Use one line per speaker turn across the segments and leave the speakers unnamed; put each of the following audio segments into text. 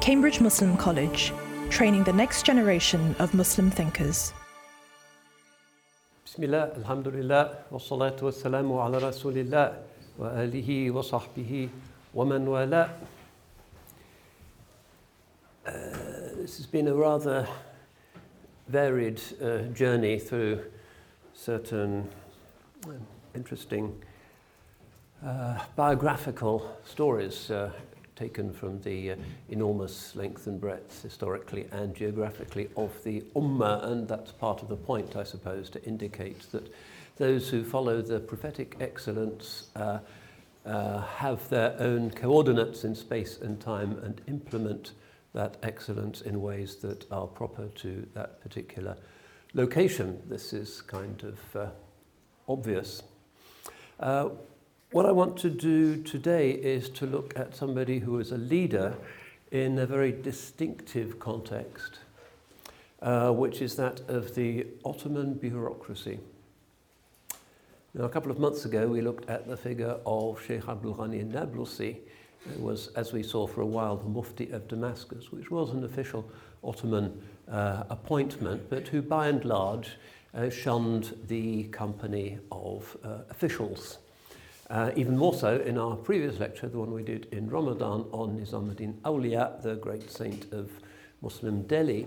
Cambridge Muslim College, training the next generation of Muslim thinkers.
Bismillah, alhamdulillah, wa salatu wa salamu ala rasulillah, wa alihi wa sahbihi wa man wala. Uh, this has been a rather varied uh, journey through certain uh, interesting uh, biographical stories uh, taken from the uh, enormous length and breadth historically and geographically of the Ummah, and that's part of the point, I suppose, to indicate that those who follow the prophetic excellence uh, uh, have their own coordinates in space and time and implement that excellence in ways that are proper to that particular location. This is kind of uh, obvious. What I want to do today is to look at somebody who is a leader in a very distinctive context, uh, which is that of the Ottoman bureaucracy. Now, a couple of months ago, we looked at the figure of Sheikh Abdul Ghani Nablusi, who was, as we saw for a while, the Mufti of Damascus, which was an official Ottoman uh, appointment, but who by and large uh, shunned the company of uh, officials. Uh, even more so in our previous lecture, the one we did in Ramadan on Nizamuddin Awliya, the great saint of Muslim Delhi,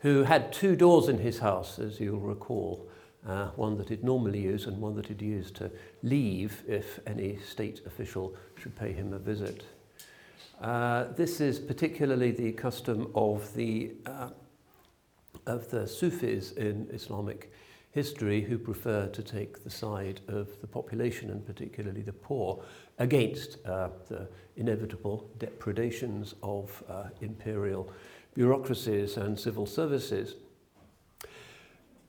who had two doors in his house, as you'll recall. Uh, one that he'd normally use and one that he'd use to leave if any state official should pay him a visit. Uh, this is particularly the custom of the, uh, of the Sufis in Islamic history who prefer to take the side of the population and particularly the poor against uh, the inevitable depredations of uh, imperial bureaucracies and civil services.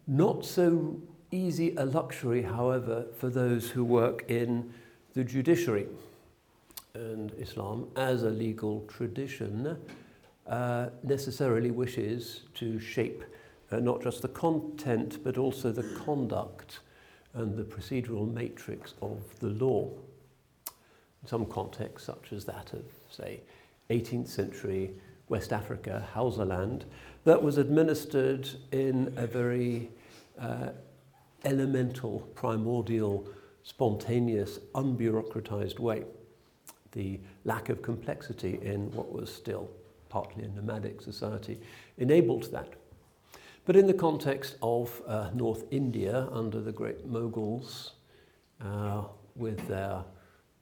Not so easy a luxury, however, for those who work in the judiciary. And Islam, as a legal tradition, uh, necessarily wishes to shape uh, not just the content, but also the conduct and the procedural matrix of the law. In some contexts, such as that of, say, 18th century West Africa, Hausaland, that was administered in a very uh, elemental, primordial, spontaneous, unbureaucratized way. The lack of complexity in what was still partly a nomadic society enabled that. But in the context of uh, North India under the great Mughals, uh, with their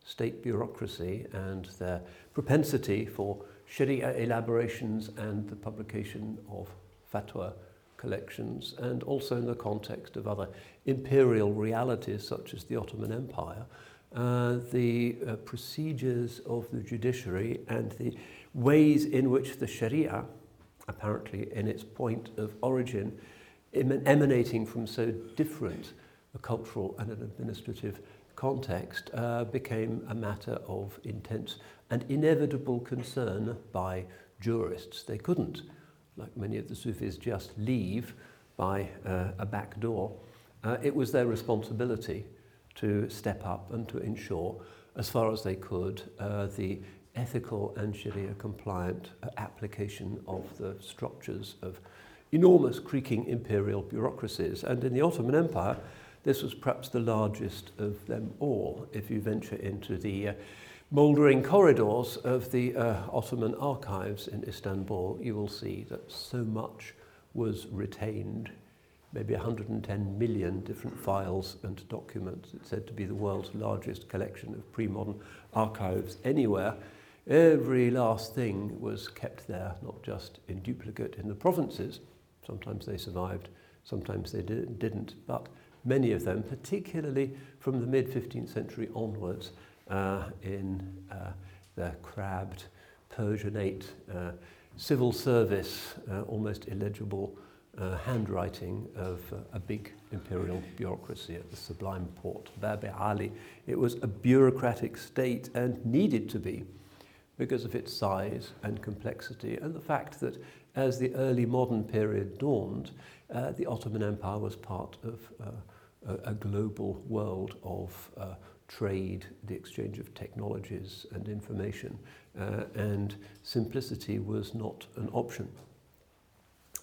state bureaucracy and their propensity for Sharia elaborations and the publication of fatwa collections, and also in the context of other imperial realities such as the Ottoman Empire, uh, the uh, procedures of the judiciary and the ways in which the Sharia, apparently in its point of origin, emanating from so different a cultural and an administrative context, uh, became a matter of intense and inevitable concern by jurists. They couldn't, like many of the Sufis, just leave by uh, a back door. Uh, it was their responsibility to step up and to ensure, as far as they could, uh, the ethical and Sharia compliant uh, application of the structures of enormous creaking imperial bureaucracies. And in the Ottoman Empire, this was perhaps the largest of them all. If you venture into the uh, mouldering corridors of the uh, Ottoman archives in Istanbul, you will see that so much was retained maybe 110 million different files and documents. It's said to be the world's largest collection of pre-modern archives anywhere. Every last thing was kept there, not just in duplicate in the provinces. Sometimes they survived, sometimes they didn't, but many of them, particularly from the mid-15th century onwards, uh, in uh, their crabbed, Persianate, uh, civil service, uh, almost illegible uh, handwriting of uh, a big imperial bureaucracy at the Sublime Porte, Bab Ali. It was a bureaucratic state and needed to be because of its size and complexity and the fact that as the early modern period dawned, uh, the Ottoman Empire was part of uh, a, a global world of uh, trade, the exchange of technologies and information, uh, and simplicity was not an option.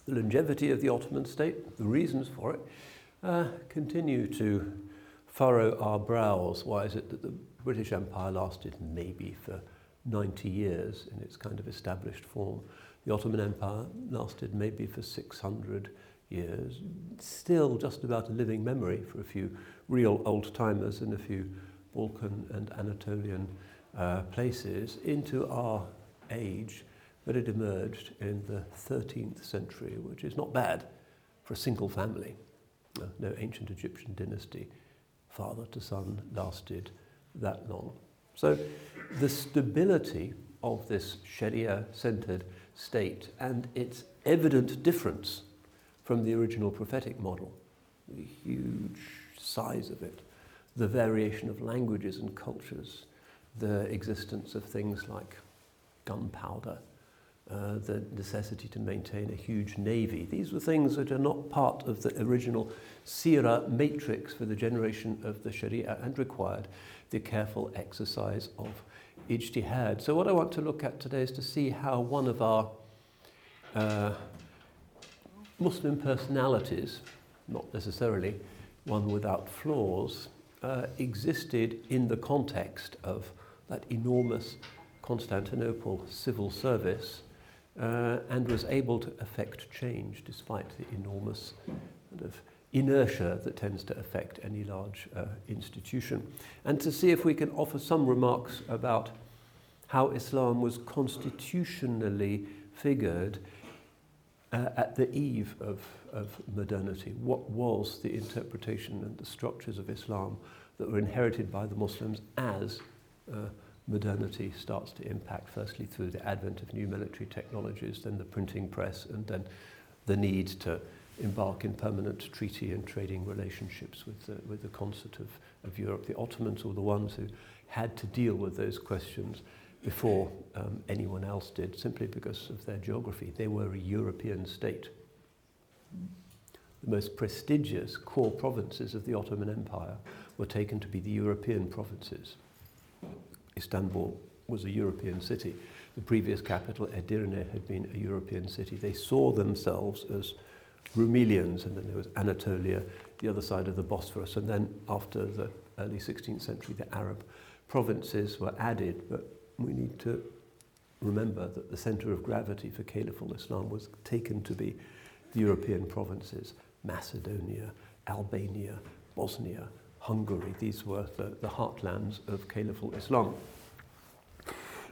The longevity of the Ottoman state, the reasons for it, uh, continue to furrow our brows. Why is it that the British Empire lasted maybe for 90 years in its kind of established form? The Ottoman Empire lasted maybe for 600 years. Still just about a living memory for a few real old timers in a few Balkan and Anatolian uh, places into our age, but it emerged in the 13th century, which is not bad for a single family. Uh, no ancient Egyptian dynasty, father to son, lasted that long. So the stability of this Sharia centered state and its evident difference from the original prophetic model, the huge size of it, the variation of languages and cultures, the existence of things like gunpowder, uh, the necessity to maintain a huge navy. These were things that are not part of the original Sira matrix for the generation of the Sharia and required the careful exercise of ijtihad. So what I want to look at today is to see how one of our uh, Muslim personalities, not necessarily one without flaws, uh, existed in the context of that enormous Constantinople civil service uh, and was able to affect change despite the enormous kind of inertia that tends to affect any large uh, institution. And to see if we can offer some remarks about how Islam was constitutionally figured uh, at the eve of, of modernity. What was the interpretation and the structures of Islam that were inherited by the Muslims as uh, modernity starts to impact, firstly through the advent of new military technologies, then the printing press, and then the need to embark in permanent treaty and trading relationships with the, with the concert of, of Europe. The Ottomans were the ones who had to deal with those questions before um, anyone else did, simply because of their geography. They were a European state. The most prestigious core provinces of the Ottoman Empire were taken to be the European provinces. Istanbul was a European city. The previous capital, Edirne, had been a European city. They saw themselves as Rumelians, and then there was Anatolia, the other side of the Bosphorus, and then after the early 16th century, the Arab provinces were added, but we need to remember that the center of gravity for Caliphal Islam was taken to be the European provinces, Macedonia, Albania, Bosnia, Hungary. These were the, the heartlands of Caliphal Islam.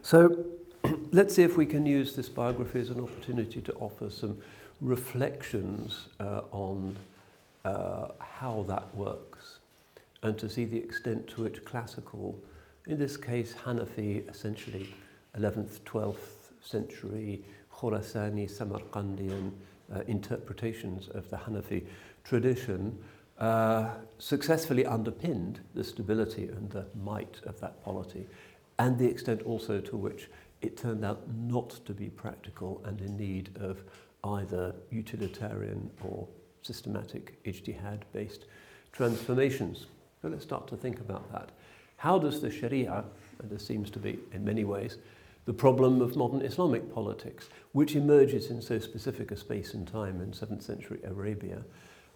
So let's see if we can use this biography as an opportunity to offer some reflections uh, on uh, how that works and to see the extent to which classical in this case, Hanafi, essentially 11th, 12th century Khorasani, Samarkandian uh, interpretations of the Hanafi tradition uh, successfully underpinned the stability and the might of that polity, and the extent also to which it turned out not to be practical and in need of either utilitarian or systematic ijtihad-based transformations. So let's start to think about that. How does the Sharia, and there seems to be in many ways, the problem of modern Islamic politics, which emerges in so specific a space and time in 7th century Arabia,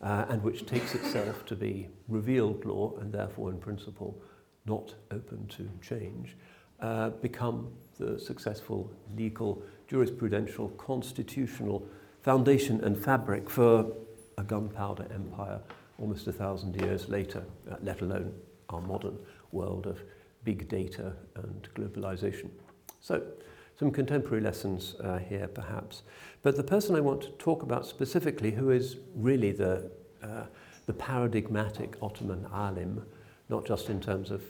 uh, and which takes itself to be revealed law and therefore in principle not open to change, uh, become the successful legal, jurisprudential, constitutional foundation and fabric for a gunpowder empire almost a thousand years later, uh, let alone our modern world of big data and globalization. So, some contemporary lessons uh, here perhaps. But the person I want to talk about specifically, who is really the, uh, the paradigmatic Ottoman alim, not just in terms of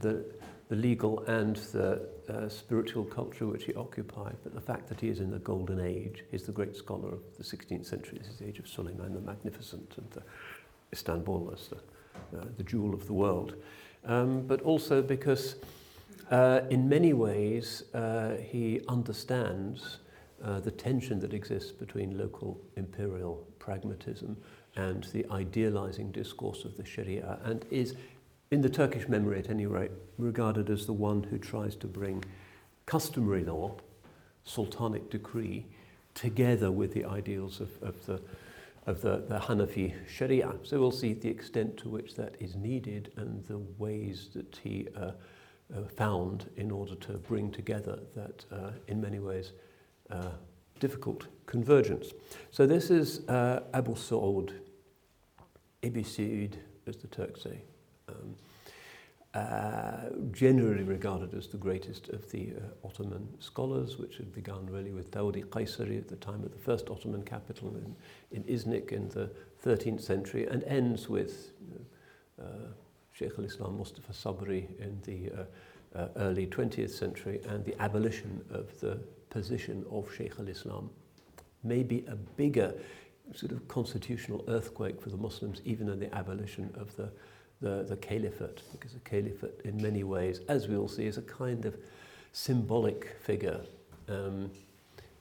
the, the legal and the uh, spiritual culture which he occupied, but the fact that he is in the golden age. He's the great scholar of the 16th century. This is the age of Suleiman the Magnificent and the Istanbul as the, uh, the jewel of the world um, but also because uh, in many ways uh, he understands uh, the tension that exists between local imperial pragmatism and the idealizing discourse of the Sharia and is, in the Turkish memory at any rate, regarded as the one who tries to bring customary law, sultanic decree, together with the ideals of, of the of the, the Hanafi Sharia. So we'll see the extent to which that is needed and the ways that he uh, uh, found in order to bring together that, uh, in many ways, uh, difficult convergence. So this is uh, Abu Saud, Saud, as the Turks say. Um, uh, generally regarded as the greatest of the uh, Ottoman scholars, which had begun really with Dawdi Qaisari at the time of the first Ottoman capital in, in Iznik in the 13th century, and ends with uh, Sheikh al-Islam Mustafa Sabri in the uh, uh, early 20th century, and the abolition of the position of Sheikh al-Islam. Maybe a bigger sort of constitutional earthquake for the Muslims, even than the abolition of the the, the caliphate, because the caliphate, in many ways, as we all see, is a kind of symbolic figure um,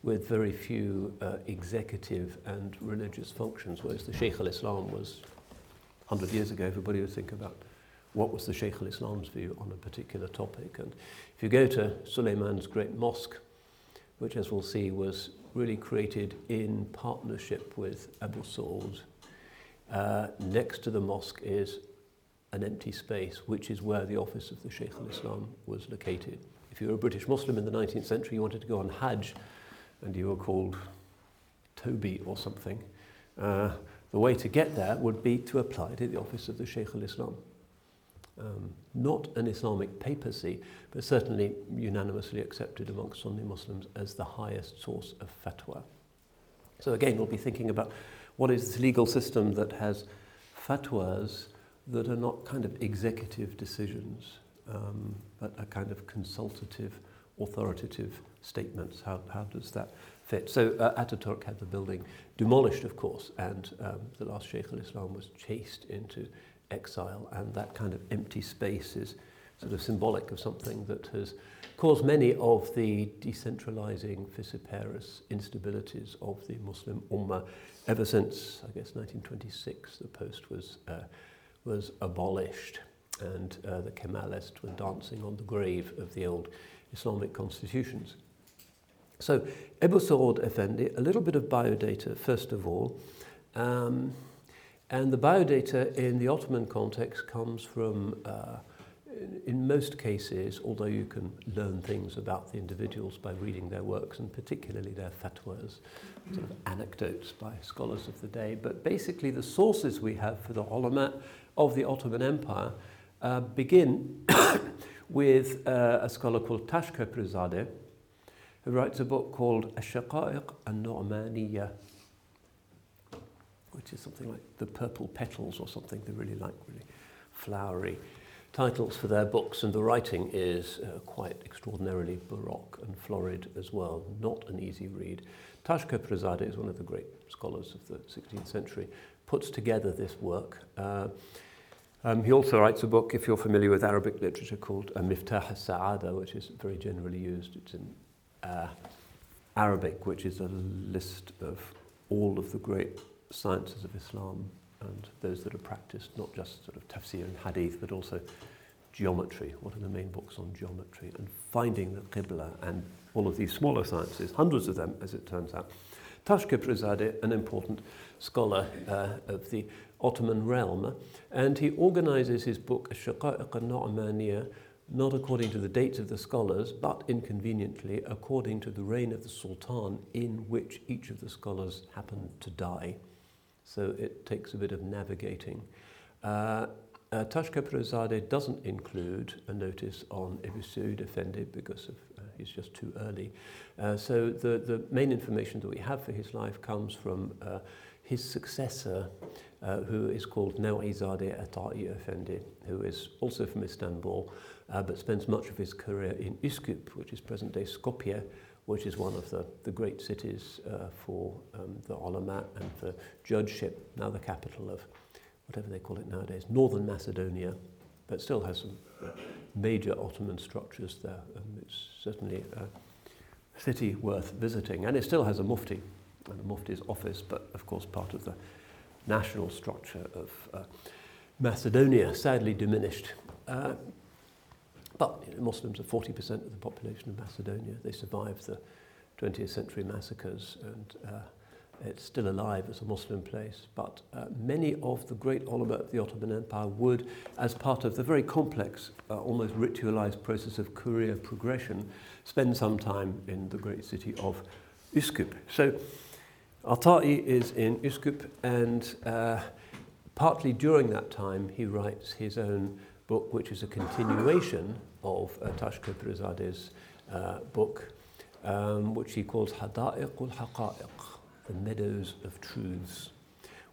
with very few uh, executive and religious functions, whereas the Sheikh al-Islam was 100 years ago, everybody would think about what was the Sheikh al-Islam's view on a particular topic. And if you go to Suleiman's great mosque, which as we'll see was really created in partnership with Abu Saud, uh, next to the mosque is an empty space, which is where the office of the Sheikh al-Islam was located. If you were a British Muslim in the 19th century, you wanted to go on Hajj, and you were called Toby or something, uh, the way to get there would be to apply to the office of the Sheikh al-Islam. Um, not an Islamic papacy, but certainly unanimously accepted amongst Sunni Muslims as the highest source of fatwa. So again, we'll be thinking about what is this legal system that has fatwas that are not kind of executive decisions, um, but a kind of consultative, authoritative statements. How, how does that fit? So uh, Ataturk had the building demolished, of course, and um, the last Sheikh al-Islam was chased into exile, and that kind of empty space is sort of symbolic of something that has caused many of the decentralizing, fissiparous instabilities of the Muslim Ummah ever since, I guess, 1926, the post was uh, was abolished and uh, the Kemalists were dancing on the grave of the old Islamic constitutions. So, Ebu Saud Effendi, a little bit of biodata first of all. Um, and the biodata in the Ottoman context comes from, uh, in, in most cases, although you can learn things about the individuals by reading their works, and particularly their fatwas, sort of anecdotes by scholars of the day, but basically the sources we have for the ulama of the Ottoman Empire uh, begin with uh, a scholar called Tashkaprizadeh, who writes a book called Ash-Shaqa'iq al-Nu'maniyya, which is something like The Purple Petals or something. They really like really flowery titles for their books, and the writing is uh, quite extraordinarily baroque and florid as well, not an easy read. Tashkaprizadeh is one of the great scholars of the 16th century, puts together this work. Uh, um, he also writes a book, if you're familiar with Arabic literature, called Miftah al-Sa'ada, which is very generally used. It's in uh, Arabic, which is a list of all of the great sciences of Islam and those that are practiced, not just sort of tafsir and hadith, but also geometry. What are the main books on geometry? And finding the Qibla and all of these smaller sciences, hundreds of them, as it turns out. Tashkaprizadeh, an important scholar uh, of the Ottoman realm, and he organizes his book Shaqa'iq al-Nu'maniyya not according to the dates of the scholars, but inconveniently according to the reign of the Sultan in which each of the scholars happened to die. So it takes a bit of navigating. Uh, uh, doesn't include a notice on Ebu Saud Effendi because of, he's just too early. Uh, so the, the main information that we have for his life comes from uh, his successor, uh, who is called Nawizadeh Ata'i Effendi, who is also from Istanbul, uh, but spends much of his career in Üsküp, which is present-day Skopje, which is one of the, the great cities uh, for um, the ulama and for judgeship, now the capital of whatever they call it nowadays, northern Macedonia, but still has some major Ottoman structures there. Um, it's certainly a city worth visiting, and it still has a mufti, and the mufti's office, but of course part of the national structure of uh, Macedonia, sadly diminished. Uh, But you know, Muslims are 40% of the population of Macedonia. They survived the 20th century massacres and uh, it's still alive as a Muslim place. But uh, many of the great ulama of the Ottoman Empire would, as part of the very complex, uh, almost ritualized process of career progression, spend some time in the great city of Üsküp. So Ata'i is in Üsküp and uh, partly during that time he writes his own book, which is a continuation of uh, uh, book, um, which he calls Hada'iq al-Haqa'iq, the Meadows of Truths,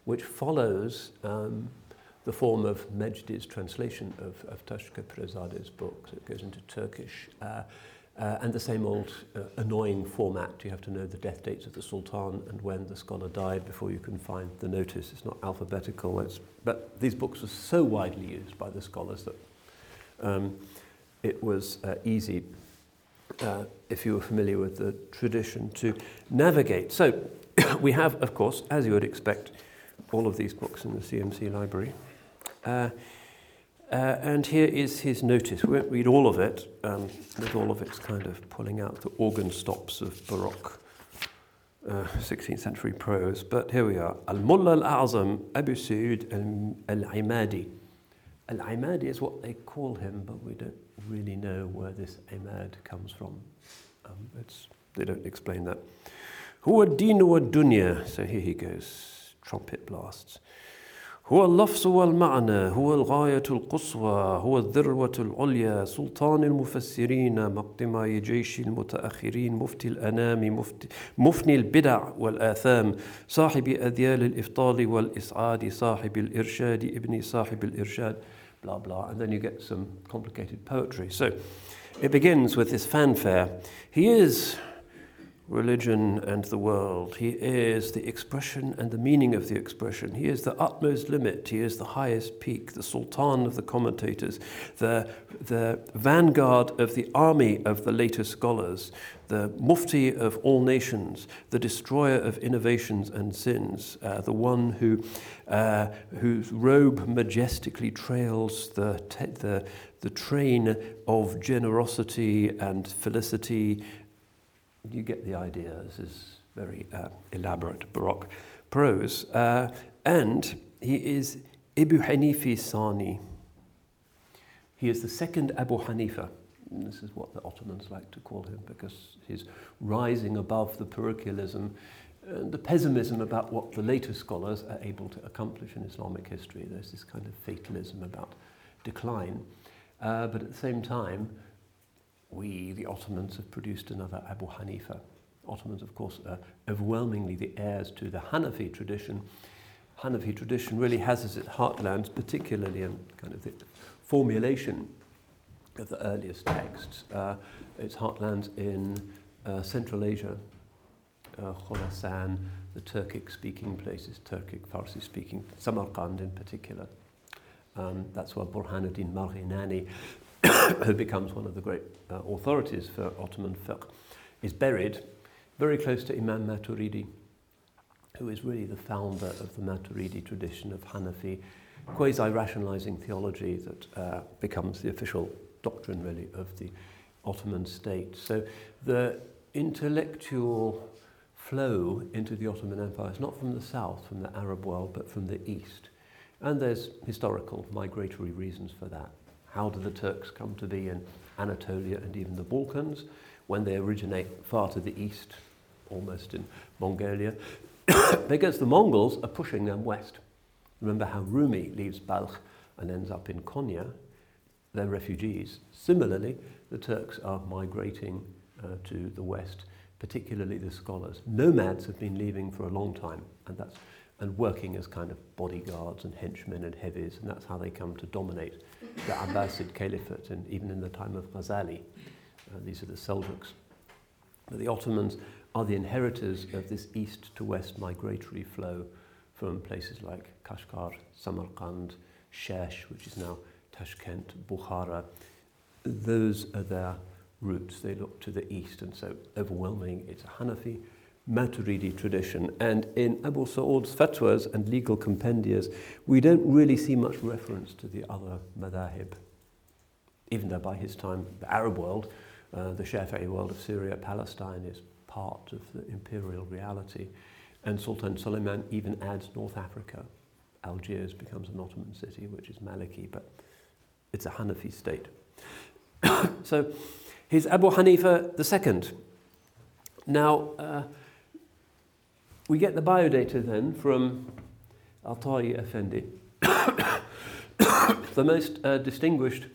which follows um, the form of Mejdi's translation of, of Tashkaprizadeh's book. So it goes into Turkish. Uh, uh, and the same old uh, annoying format. You have to know the death dates of the Sultan and when the scholar died before you can find the notice. It's not alphabetical. It's, but these books are so widely used by the scholars that um, it was uh, easy, uh, if you were familiar with the tradition, to navigate. So we have, of course, as you would expect, all of these books in the CMC library. Uh, uh, and here is his notice. We won't read all of it, um, with all of its kind of pulling out the organ stops of Baroque uh, 16th century prose. But here we are. Al-Mulla al-A'zam Abu Sa'ud al-Imadi. Al-Imadi is what they call him, but we don't really know where this Imad comes from. Um, it's, they don't explain that. Huwa dinu wa dunya. So here he goes. Trumpet blasts. هو اللفظ والمعنى هو الغاية القصوى هو الذروة العليا سلطان المفسرين مقدماي جيش المتأخرين مفتي الأنام مفتي مفني البدع والآثام صاحب أذيال الإفضال والإسعاد صاحب الإرشاد ابن صاحب الإرشاد blah blah and then you get some complicated poetry so it begins with this fanfare he is religion and the world. He is the expression and the meaning of the expression. He is the utmost limit. He is the highest peak, the sultan of the commentators, the, the vanguard of the army of the later scholars, the mufti of all nations, the destroyer of innovations and sins, uh, the one who, uh, whose robe majestically trails the, te- the, the train of generosity and felicity you get the idea. This is very uh, elaborate Baroque prose. Uh, and he is Abu Hanifi Sani. He is the second Abu Hanifa. This is what the Ottomans like to call him because he's rising above the parochialism and the pessimism about what the later scholars are able to accomplish in Islamic history. There's this kind of fatalism about decline. Uh, but at the same time, we, the Ottomans, have produced another Abu Hanifa. Ottomans, of course, are overwhelmingly the heirs to the Hanafi tradition. Hanafi tradition really has as its heartlands, particularly in kind of the formulation of the earliest texts, uh, its heartlands in uh, Central Asia, uh, Khorasan, the Turkic-speaking places, Turkic, Farsi-speaking, Samarkand in particular. Um, that's where Burhanuddin Marghinani who becomes one of the great uh, authorities for Ottoman fiqh, is buried very close to Imam Maturidi, who is really the founder of the Maturidi tradition of Hanafi quasi-rationalizing theology that uh, becomes the official doctrine, really, of the Ottoman state. So the intellectual flow into the Ottoman Empire is not from the south, from the Arab world, but from the east. And there's historical migratory reasons for that. How do the Turks come to be in Anatolia and even the Balkans when they originate far to the east, almost in Mongolia? because the Mongols are pushing them west. Remember how Rumi leaves Balkh and ends up in Konya? They're refugees. Similarly, the Turks are migrating uh, to the west, particularly the scholars. Nomads have been leaving for a long time, and that's and working as kind of bodyguards and henchmen and heavies, and that's how they come to dominate the Abbasid Caliphate, and even in the time of Ghazali. Uh, these are the Seljuks. But the Ottomans are the inheritors of this east to west migratory flow from places like Kashgar, Samarkand, Shesh, which is now Tashkent, Bukhara. Those are their roots. They look to the east, and so overwhelming, it's a Hanafi Maturidi tradition. And in Abu Sa'ud's fatwas and legal compendias, we don't really see much reference to the other madhahib. even though by his time the Arab world, uh, the Shafi'i world of Syria, Palestine is part of the imperial reality. And Sultan Suleiman even adds North Africa. Algiers becomes an Ottoman city, which is Maliki, but it's a Hanafi state. so he's Abu Hanifa II. Now, uh, we get the biodata then from Ata'i Effendi, the most uh, distinguished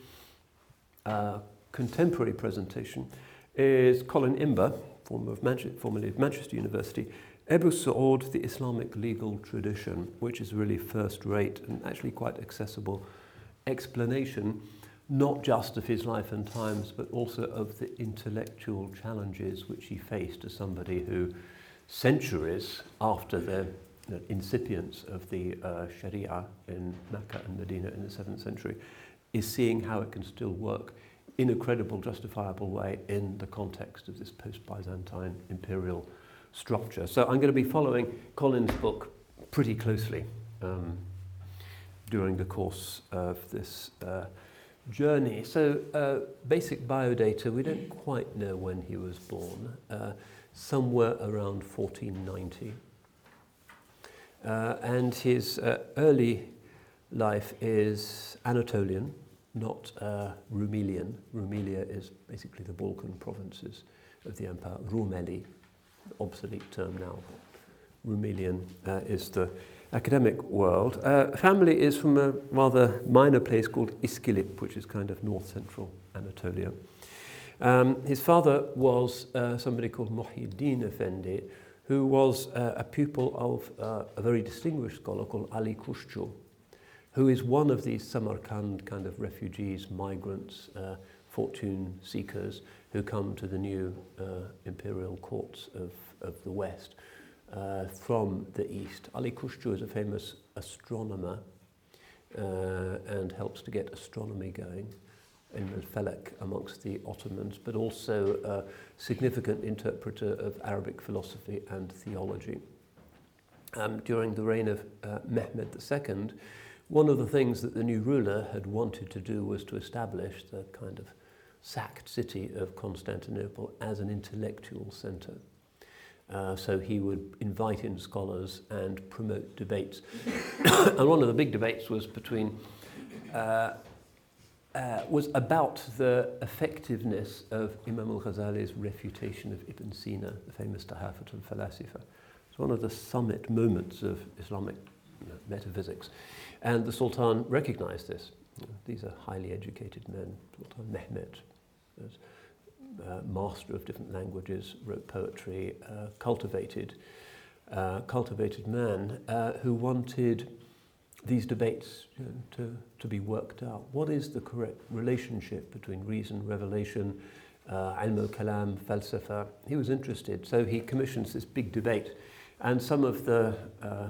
uh, contemporary presentation is Colin Imber, former of Manchester, formerly of Manchester University, Abu Saud, the Islamic legal tradition, which is really first rate and actually quite accessible explanation, not just of his life and times, but also of the intellectual challenges which he faced as somebody who, centuries after the know, incipience of the uh, Sharia in Mecca and Medina in the 7th century, is seeing how it can still work in a credible, justifiable way in the context of this post-Byzantine imperial structure. So I'm going to be following Colin's book pretty closely um, during the course of this uh, journey. So uh, basic biodata, we don't quite know when he was born, uh, somewhere around 1490. Uh, and his uh, early life is Anatolian, not uh, Rumelian. Rumelia is basically the Balkan provinces of the empire. Rumeli, obsolete term now. Rumelian uh, is the academic world. Uh, family is from a rather minor place called Iskilip, which is kind of north-central Anatolia. Um, his father was uh, somebody called Muhyiddin Effendi, who was uh, a pupil of uh, a very distinguished scholar called Ali Kushchu, who is one of these Samarkand kind of refugees, migrants, uh, fortune seekers who come to the new uh, imperial courts of, of the West uh, from the East. Ali Kushchu is a famous astronomer and helps to get astronomy going in Falak amongst the Ottomans, but also a significant interpreter of Arabic philosophy and theology. Um, during the reign of uh, Mehmed II, one of the things that the new ruler had wanted to do was to establish the kind of sacked city of Constantinople as an intellectual centre. Uh, so he would invite in scholars and promote debates. and one of the big debates was between uh, uh, was about the effectiveness of Imam al-Ghazali's refutation of Ibn Sina, the famous Tahafut al-Falasifa. It's one of the summit moments of Islamic metaphysics. And the Sultan recognized this. These are highly educated men. Sultan Mehmet, uh, master of different languages, wrote poetry, uh, cultivated, uh, cultivated man uh, who wanted these debates you know, to, to be worked out. What is the correct relationship between reason, revelation, uh, ilm al-kalam, falsafa? He was interested, so he commissions this big debate. And some of the, uh,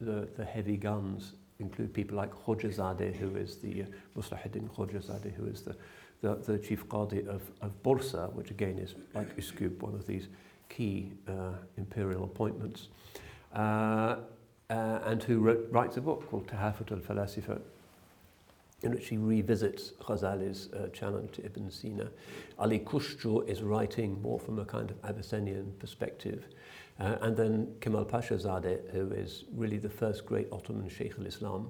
the, the heavy guns include people like Khojazadeh, who is the uh, Muslahuddin Khojazadeh, who is the, the, the chief qadi of, of Bursa, which again is like Uskub, one of these key uh, imperial appointments, uh, uh, and who wrote, writes a book called Tahafut al-Falasifa, in which he revisits Ghazali's uh, challenge to Ibn Sina. Ali Kushjo is writing more from a kind of Abyssinian perspective. Uh, and then Kemal Pasha Zadeh, who is really the first great Ottoman Sheikh al-Islam,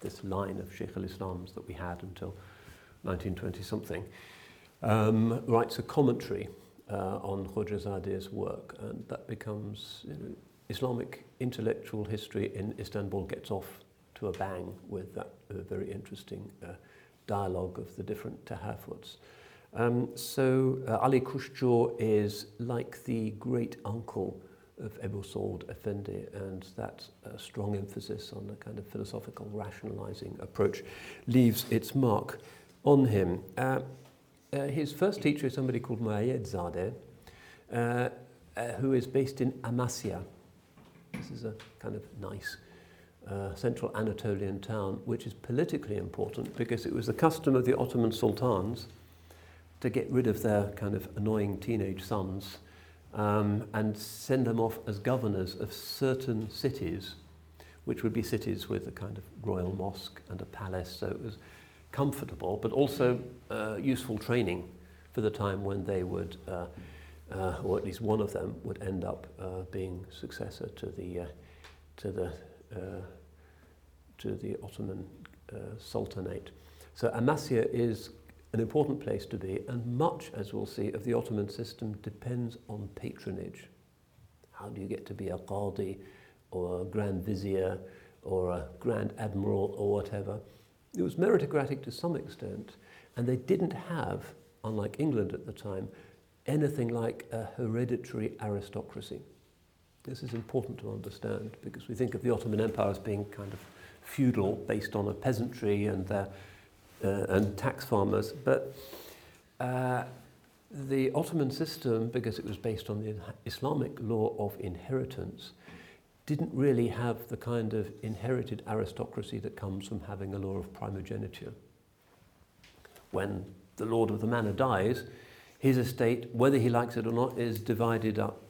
this line of Sheikh al-Islams that we had until 1920-something, um, writes a commentary uh, on Khojazadeh's work, and that becomes you know, Islamic intellectual history in Istanbul gets off to a bang with that uh, very interesting uh, dialogue of the different tahafuts. Um, so uh, Ali Kushchu is like the great uncle of Ebu Saud Effendi and that uh, strong emphasis on the kind of philosophical rationalizing approach leaves its mark on him. Uh, uh, his first teacher is somebody called Muayyad Zadeh, uh, uh, who is based in Amasya. This is a kind of nice uh, central Anatolian town, which is politically important because it was the custom of the Ottoman sultans to get rid of their kind of annoying teenage sons um, and send them off as governors of certain cities, which would be cities with a kind of royal mosque and a palace. So it was comfortable, but also uh, useful training for the time when they would, uh, uh, or at least one of them, would end up uh, being successor to the, uh, to the, uh, to the Ottoman uh, Sultanate. So Amasya is an important place to be, and much, as we'll see, of the Ottoman system depends on patronage. How do you get to be a Qadi or a Grand Vizier or a Grand Admiral or whatever? It was meritocratic to some extent, and they didn't have, unlike England at the time, anything like a hereditary aristocracy. This is important to understand because we think of the Ottoman Empire as being kind of feudal, based on a peasantry and, uh, and tax farmers, but uh, the Ottoman system, because it was based on the Islamic law of inheritance, didn't really have the kind of inherited aristocracy that comes from having a law of primogeniture. When the lord of the manor dies, his estate, whether he likes it or not, is divided up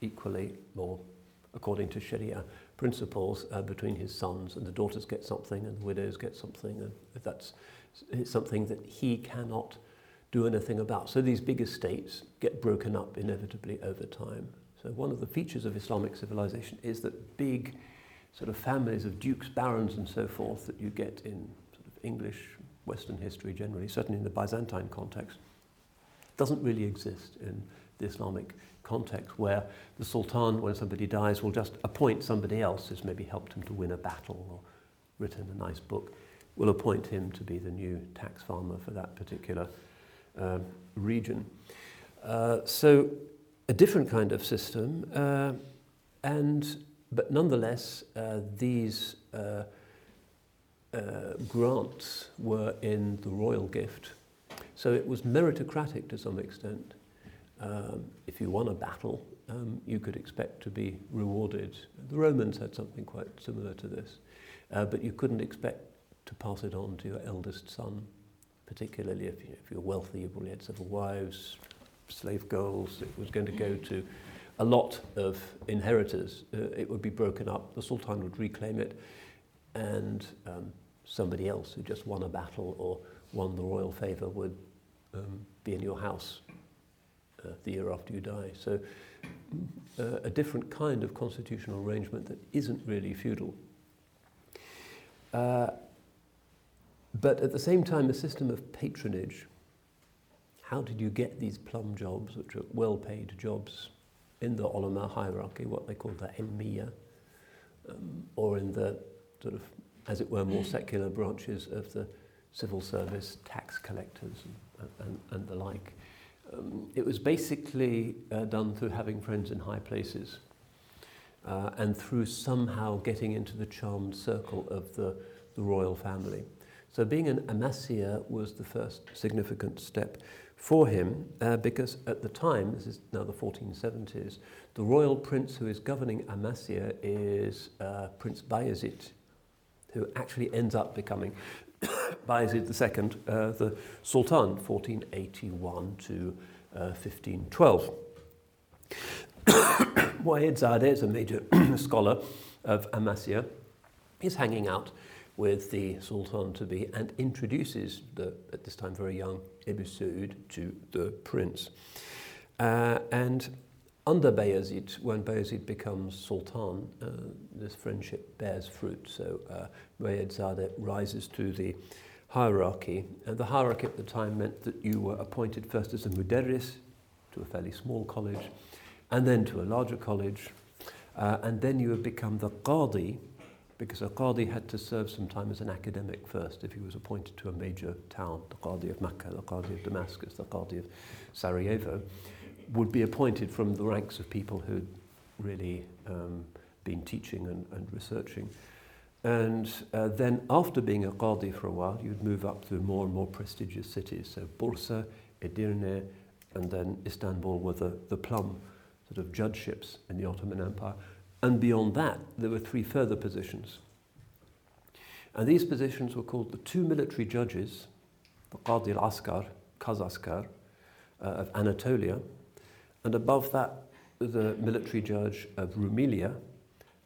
equally or according to Sharia principles uh, between his sons, and the daughters get something and the widows get something, and that's something that he cannot do anything about. So these big estates get broken up inevitably over time. So one of the features of Islamic civilization is that big sort of families of dukes, barons and so forth that you get in sort of English Western history generally, certainly in the Byzantine context, doesn't really exist in the Islamic context where the Sultan, when somebody dies, will just appoint somebody else who's maybe helped him to win a battle or written a nice book, will appoint him to be the new tax farmer for that particular uh, region. Uh, so a different kind of system, uh, and but nonetheless, uh, these uh, uh, grants were in the royal gift, so it was meritocratic to some extent. Um, if you won a battle, um, you could expect to be rewarded. The Romans had something quite similar to this, uh, but you couldn't expect to pass it on to your eldest son, particularly if, you, if you're wealthy, you probably had several wives, slave girls, it was going to go to a lot of inheritors. Uh, it would be broken up, the Sultan would reclaim it, and um, somebody else who just won a battle or won the royal favour would um, be in your house uh, the year after you die. So uh, a different kind of constitutional arrangement that isn't really feudal. Uh, but at the same time, a system of patronage how did you get these plum jobs, which are well-paid jobs in the ulama hierarchy, what they call the ilmiya, um, or in the sort of, as it were, more secular branches of the civil service, tax collectors and, and, and the like. Um, it was basically uh, done through having friends in high places uh, and through somehow getting into the charmed circle of the, the royal family. So being an Amasya was the first significant step for him uh, because at the time, this is now the 1470s, the royal prince who is governing Amasya is uh, Prince Bayezid, who actually ends up becoming Bayezid II, uh, the Sultan, 1481 to uh, 1512. Wahid is a major scholar of Amasya. He's hanging out with the Sultan to be and introduces the, at this time, very young Ebu Saud to the prince. Uh, and under Bayezid, when Bayezid becomes Sultan, uh, this friendship bears fruit. So uh, Bayezid rises to the hierarchy. And the hierarchy at the time meant that you were appointed first as a muderris to a fairly small college, and then to a larger college, uh, and then you would become the qadi, because a Qadi had to serve some time as an academic first if he was appointed to a major town, the Qadi of Mecca, the Qadi of Damascus, the Qadi of Sarajevo, would be appointed from the ranks of people who'd really um, been teaching and, and researching. And uh, then after being a Qadi for a while, you'd move up to more and more prestigious cities. So Bursa, Edirne, and then Istanbul were the, the plum sort of judgeships in the Ottoman Empire. And beyond that, there were three further positions. And these positions were called the two military judges, the Qadi al-Askar, Kazaskar, uh, of Anatolia, and above that, the military judge of Rumelia,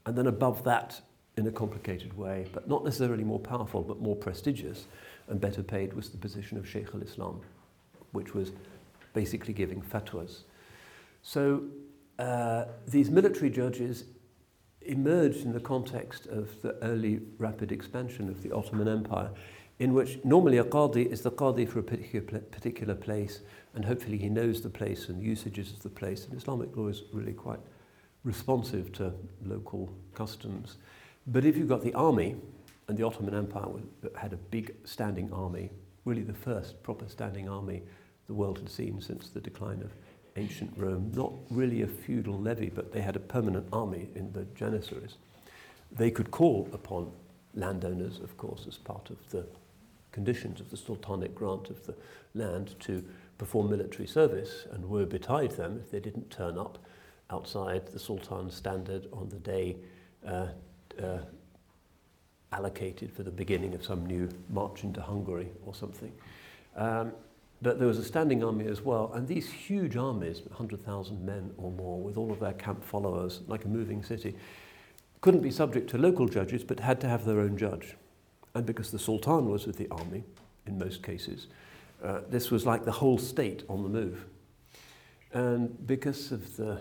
and then above that, in a complicated way, but not necessarily more powerful, but more prestigious and better paid was the position of Sheikh al-Islam, which was basically giving fatwas. So uh, these military judges emerged in the context of the early rapid expansion of the Ottoman Empire, in which normally a qadi is the qadi for a particular, particular place, and hopefully he knows the place and usages of the place. And Islamic law is really quite responsive to local customs. But if you've got the army, and the Ottoman Empire had a big standing army, really the first proper standing army the world had seen since the decline of ancient Rome, not really a feudal levy, but they had a permanent army in the Janissaries. They could call upon landowners, of course, as part of the conditions of the sultanic grant of the land to perform military service and were betide them if they didn't turn up outside the sultan's standard on the day uh, uh, allocated for the beginning of some new march into Hungary or something. Um, but there was a standing army as well, and these huge armies, 100,000 men or more, with all of their camp followers, like a moving city, couldn't be subject to local judges, but had to have their own judge. And because the Sultan was with the army, in most cases, uh, this was like the whole state on the move. And because of the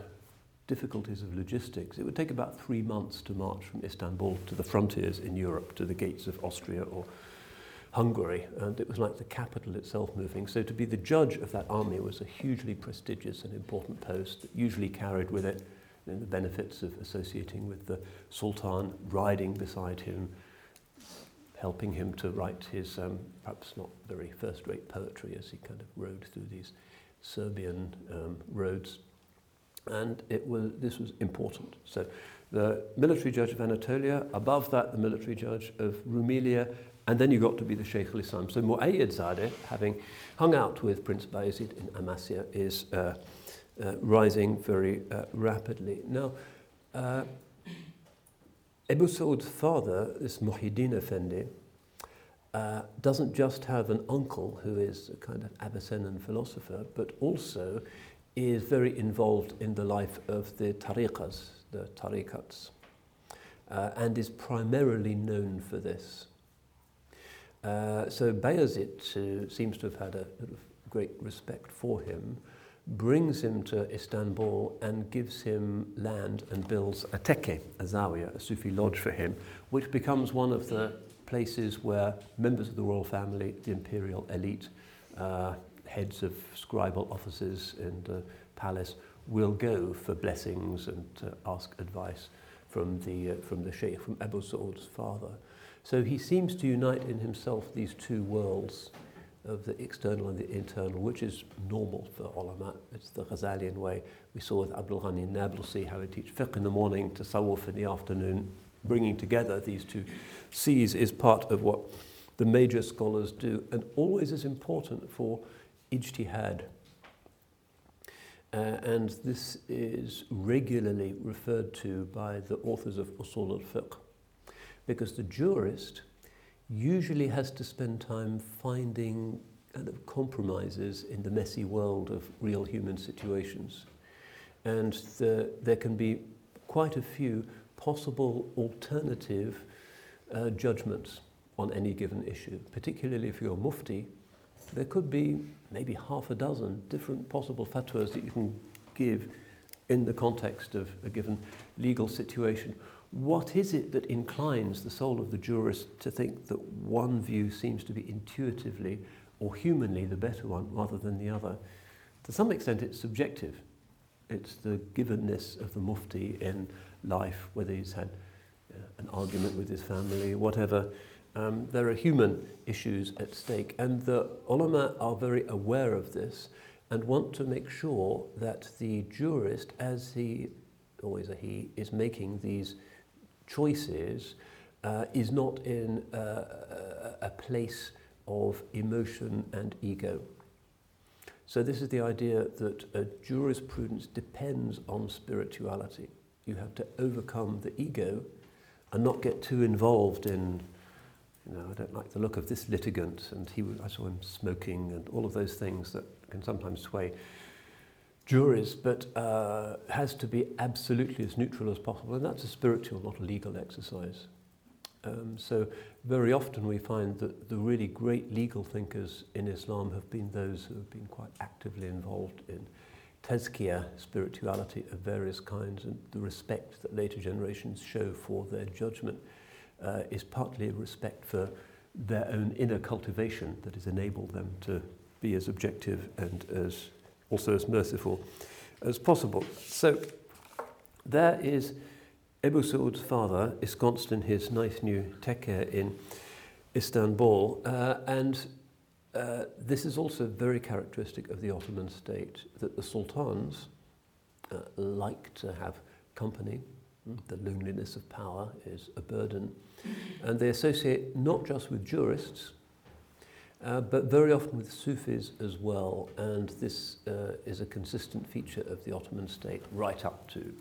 difficulties of logistics, it would take about three months to march from Istanbul to the frontiers in Europe, to the gates of Austria or Hungary, and it was like the capital itself moving. So to be the judge of that army was a hugely prestigious and important post that usually carried with it you know, the benefits of associating with the Sultan, riding beside him, helping him to write his um, perhaps not very first-rate poetry as he kind of rode through these Serbian um, roads. And it was, this was important. So the military judge of Anatolia, above that the military judge of Rumelia, and then you got to be the Sheikh al-Islam. So Mu'ayyid Zadeh, having hung out with Prince Bayezid in Amasya, is uh, uh, rising very uh, rapidly. Now, uh, Saud's father, this Muhyiddin Effendi, uh, doesn't just have an uncle who is a kind of Avicennian philosopher, but also is very involved in the life of the tariqas, the tariqats, uh, and is primarily known for this. Uh, so Bayezid, who seems to have had a great respect for him, brings him to Istanbul and gives him land and builds a teke, a zawiya, a Sufi lodge for him, which becomes one of the places where members of the royal family, the imperial elite, uh, heads of scribal offices in the palace, will go for blessings and ask advice from the, uh, from the sheikh, from Abu Saud's father. So he seems to unite in himself these two worlds of the external and the internal, which is normal for ulama. It's the Ghazalian way. We saw with Abdul Ghani Nablusi how he teach fiqh in the morning, to tasawwuf in the afternoon. Bringing together these two seas is part of what the major scholars do and always is important for ijtihad. Uh, and this is regularly referred to by the authors of Usul al-Fiqh because the jurist usually has to spend time finding kind of compromises in the messy world of real human situations. And the, there can be quite a few possible alternative uh, judgments on any given issue, particularly if you're mufti. There could be maybe half a dozen different possible fatwas that you can give in the context of a given legal situation what is it that inclines the soul of the jurist to think that one view seems to be intuitively or humanly the better one rather than the other? To some extent, it's subjective. It's the givenness of the mufti in life, whether he's had uh, an argument with his family, whatever. Um, there are human issues at stake, and the ulama are very aware of this and want to make sure that the jurist, as he, always a he, is making these choices uh, is not in uh, a place of emotion and ego. So this is the idea that jurisprudence depends on spirituality. You have to overcome the ego and not get too involved in, you know, I don't like the look of this litigant, and he, I saw him smoking, and all of those things that can sometimes sway juries, but uh, has to be absolutely as neutral as possible. And that's a spiritual, not a legal exercise. Um, so very often we find that the really great legal thinkers in Islam have been those who have been quite actively involved in tazkiyah, spirituality of various kinds, and the respect that later generations show for their judgment uh, is partly a respect for their own inner cultivation that has enabled them to be as objective and as also as merciful as possible. So there is Ebu Saud's father, ensconced in his nice new tekke in Istanbul, uh, and uh, this is also very characteristic of the Ottoman state that the sultans uh, like to have company. The loneliness of power is a burden. And they associate not just with jurists, Uh, but very often with Sufis as well, and this uh, is a consistent feature of the Ottoman state right up to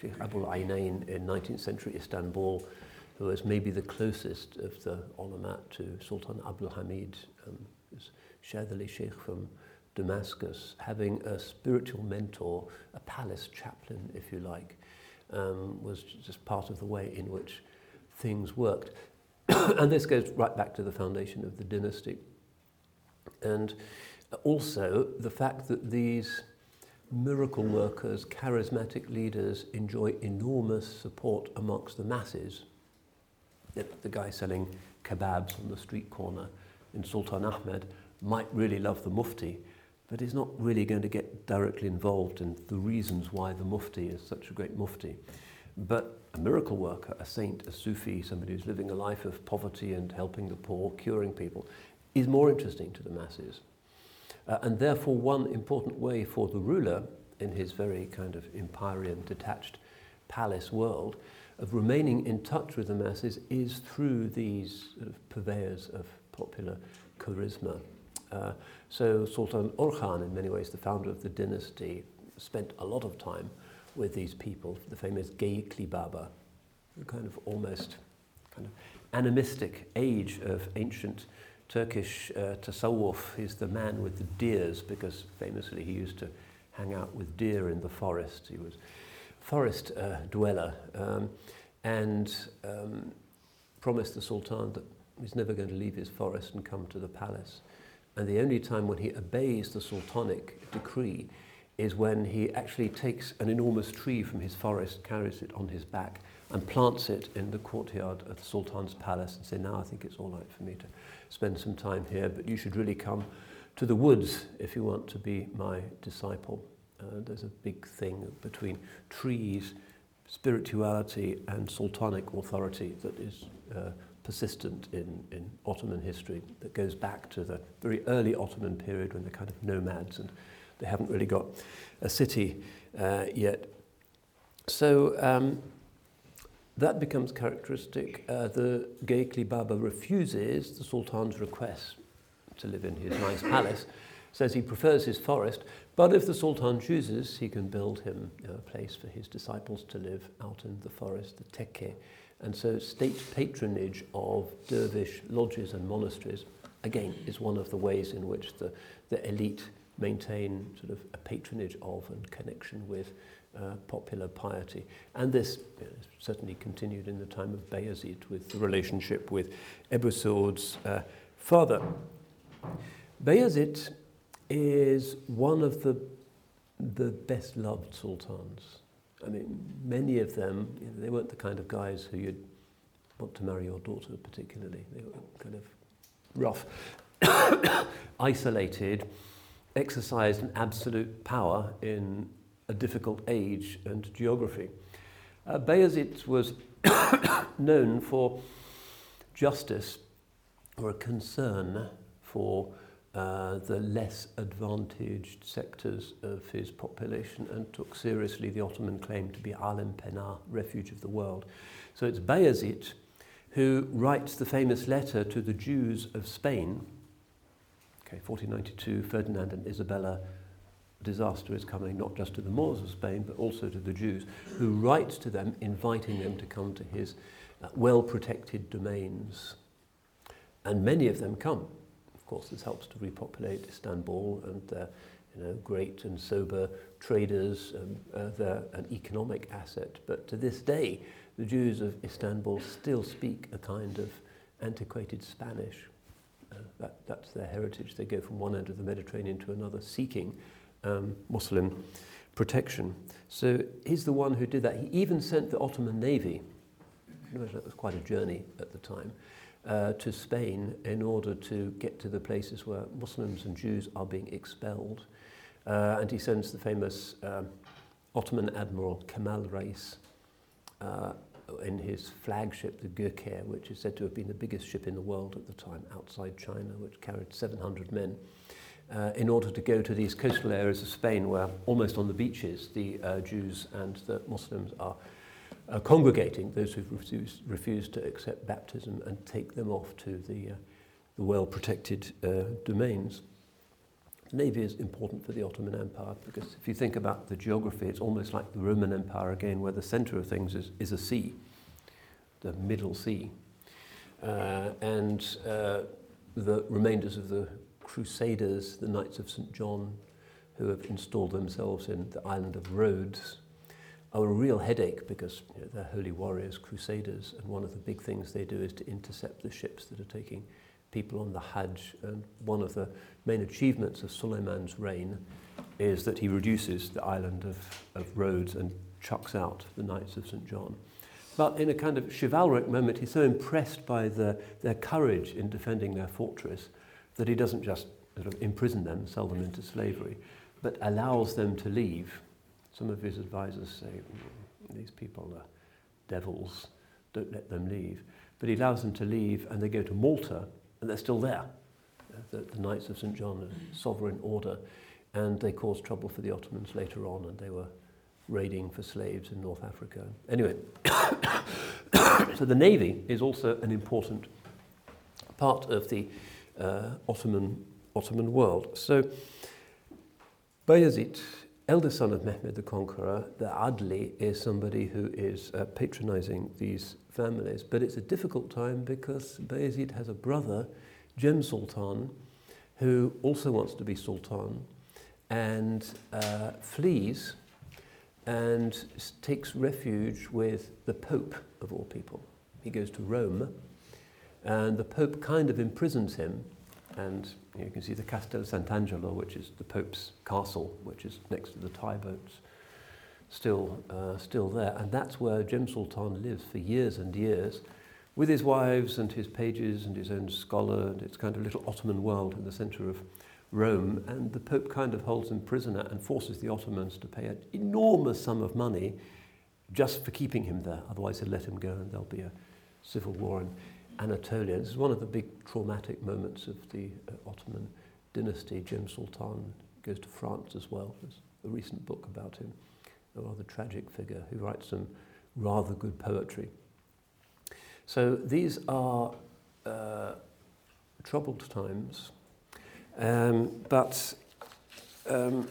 Sheikh Abul Ainain in 19th century Istanbul, who was maybe the closest of the ulama to Sultan Abdul Hamid, um, Shadhali Sheikh from Damascus, having a spiritual mentor, a palace chaplain, if you like, um, was just part of the way in which things worked. and this goes right back to the foundation of the dynasty. And also the fact that these miracle workers, charismatic leaders enjoy enormous support amongst the masses. The guy selling kebabs on the street corner in Sultan Ahmed might really love the Mufti, but he's not really going to get directly involved in the reasons why the Mufti is such a great Mufti. But a miracle worker, a saint, a Sufi, somebody who's living a life of poverty and helping the poor, curing people, is more interesting to the masses. Uh, and therefore, one important way for the ruler in his very kind of empyrean, detached palace world of remaining in touch with the masses is through these sort of purveyors of popular charisma. Uh, so Sultan Orhan, in many ways the founder of the dynasty, spent a lot of time with these people, the famous Geyikli Baba, the kind of almost kind of animistic age of ancient Turkish uh, tasawwuf. He's the man with the deers because famously he used to hang out with deer in the forest. He was forest uh, dweller um, and um, promised the Sultan that he's never going to leave his forest and come to the palace. And the only time when he obeys the sultanic decree is when he actually takes an enormous tree from his forest, carries it on his back, and plants it in the courtyard of the Sultan's palace and say, now I think it's all right for me to spend some time here, but you should really come to the woods if you want to be my disciple. Uh, there's a big thing between trees, spirituality, and sultanic authority that is uh, persistent in, in Ottoman history that goes back to the very early Ottoman period when they're kind of nomads and they haven't really got a city uh, yet. So um, that becomes characteristic. Uh, the Geyikli Baba refuses the Sultan's request to live in his nice palace, says he prefers his forest, but if the Sultan chooses, he can build him you know, a place for his disciples to live out in the forest, the teke. and so state patronage of dervish lodges and monasteries, again, is one of the ways in which the, the elite maintain sort of a patronage of and connection with uh, popular piety. And this you know, certainly continued in the time of Bayezid with the relationship with Ebu Saud's uh, father. Bayezid is one of the, the best loved sultans I mean, many of them, you know, they weren't the kind of guys who you'd want to marry your daughter particularly. They were kind of rough, isolated, exercised an absolute power in a difficult age and geography. Uh, Bayezid was known for justice or a concern for uh, the less advantaged sectors of his population and took seriously the Ottoman claim to be Alim Pena, refuge of the world. So it's Bayezid who writes the famous letter to the Jews of Spain. Okay, 1492, Ferdinand and Isabella, disaster is coming not just to the Moors of Spain, but also to the Jews, who writes to them, inviting them to come to his uh, well-protected domains. And many of them come. Of course, this helps to repopulate Istanbul and uh, you know, great and sober traders, um, uh, they're an economic asset. But to this day, the Jews of Istanbul still speak a kind of antiquated Spanish. That, that's their heritage. They go from one end of the Mediterranean to another seeking um, Muslim protection. So he's the one who did that. He even sent the Ottoman Navy, that was quite a journey at the time, uh, to Spain in order to get to the places where Muslims and Jews are being expelled. Uh, and he sends the famous um, Ottoman Admiral Kemal Reis uh, in his flagship, the Gurkhair, which is said to have been the biggest ship in the world at the time outside China, which carried 700 men, uh, in order to go to these coastal areas of Spain where almost on the beaches the uh, Jews and the Muslims are uh, congregating, those who've refused, refused to accept baptism and take them off to the, uh, the well-protected uh, domains. Navy is important for the Ottoman Empire because if you think about the geography, it's almost like the Roman Empire again, where the center of things is, is a sea, the Middle Sea. Uh, and uh, the remainders of the Crusaders, the Knights of St. John, who have installed themselves in the island of Rhodes, are a real headache because you know, they're holy warriors, crusaders, and one of the big things they do is to intercept the ships that are taking people on the Hajj. And one of the main achievements of Suleiman's reign is that he reduces the island of, of Rhodes and chucks out the Knights of St. John. But in a kind of chivalric moment, he's so impressed by the, their courage in defending their fortress that he doesn't just sort of imprison them, sell them into slavery, but allows them to leave. Some of his advisors say, mm, these people are devils, don't let them leave. But he allows them to leave and they go to Malta and they're still there. The, the Knights of St. John, a sovereign order, and they caused trouble for the Ottomans later on, and they were raiding for slaves in North Africa. Anyway, so the navy is also an important part of the uh, Ottoman, Ottoman world. So Bayezid, eldest son of Mehmed the Conqueror, the Adli is somebody who is uh, patronizing these families. But it's a difficult time because Bayezid has a brother, Jem Sultan, who also wants to be Sultan and uh, flees and takes refuge with the Pope of all people. He goes to Rome and the Pope kind of imprisons him and you can see the Castel Sant'Angelo, which is the Pope's castle, which is next to the Tiber still, uh, still there. And that's where Jem Sultan lives for years and years with his wives and his pages and his own scholar. And it's kind of a little Ottoman world in the center of Rome. And the Pope kind of holds him prisoner and forces the Ottomans to pay an enormous sum of money just for keeping him there. Otherwise, he'll let him go and there'll be a civil war in Anatolia. This is one of the big traumatic moments of the uh, Ottoman dynasty. Jem Sultan goes to France as well. There's a recent book about him a rather tragic figure who writes some rather good poetry. So these are uh, troubled times, um, but um,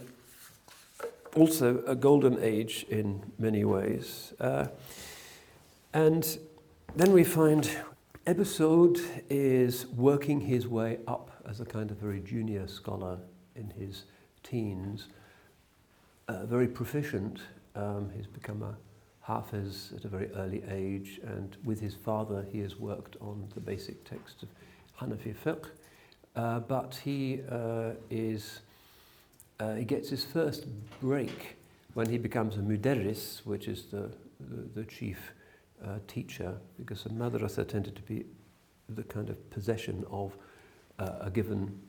also a golden age in many ways. Uh, and then we find Ebu Saud is working his way up as a kind of very junior scholar in his teens, uh, very proficient um, he's become a hafiz at a very early age, and with his father, he has worked on the basic text of Hanafi fiqh. Uh, but he uh, is uh, he gets his first break when he becomes a muderris, which is the, the, the chief uh, teacher, because a madrasa tended to be the kind of possession of uh, a given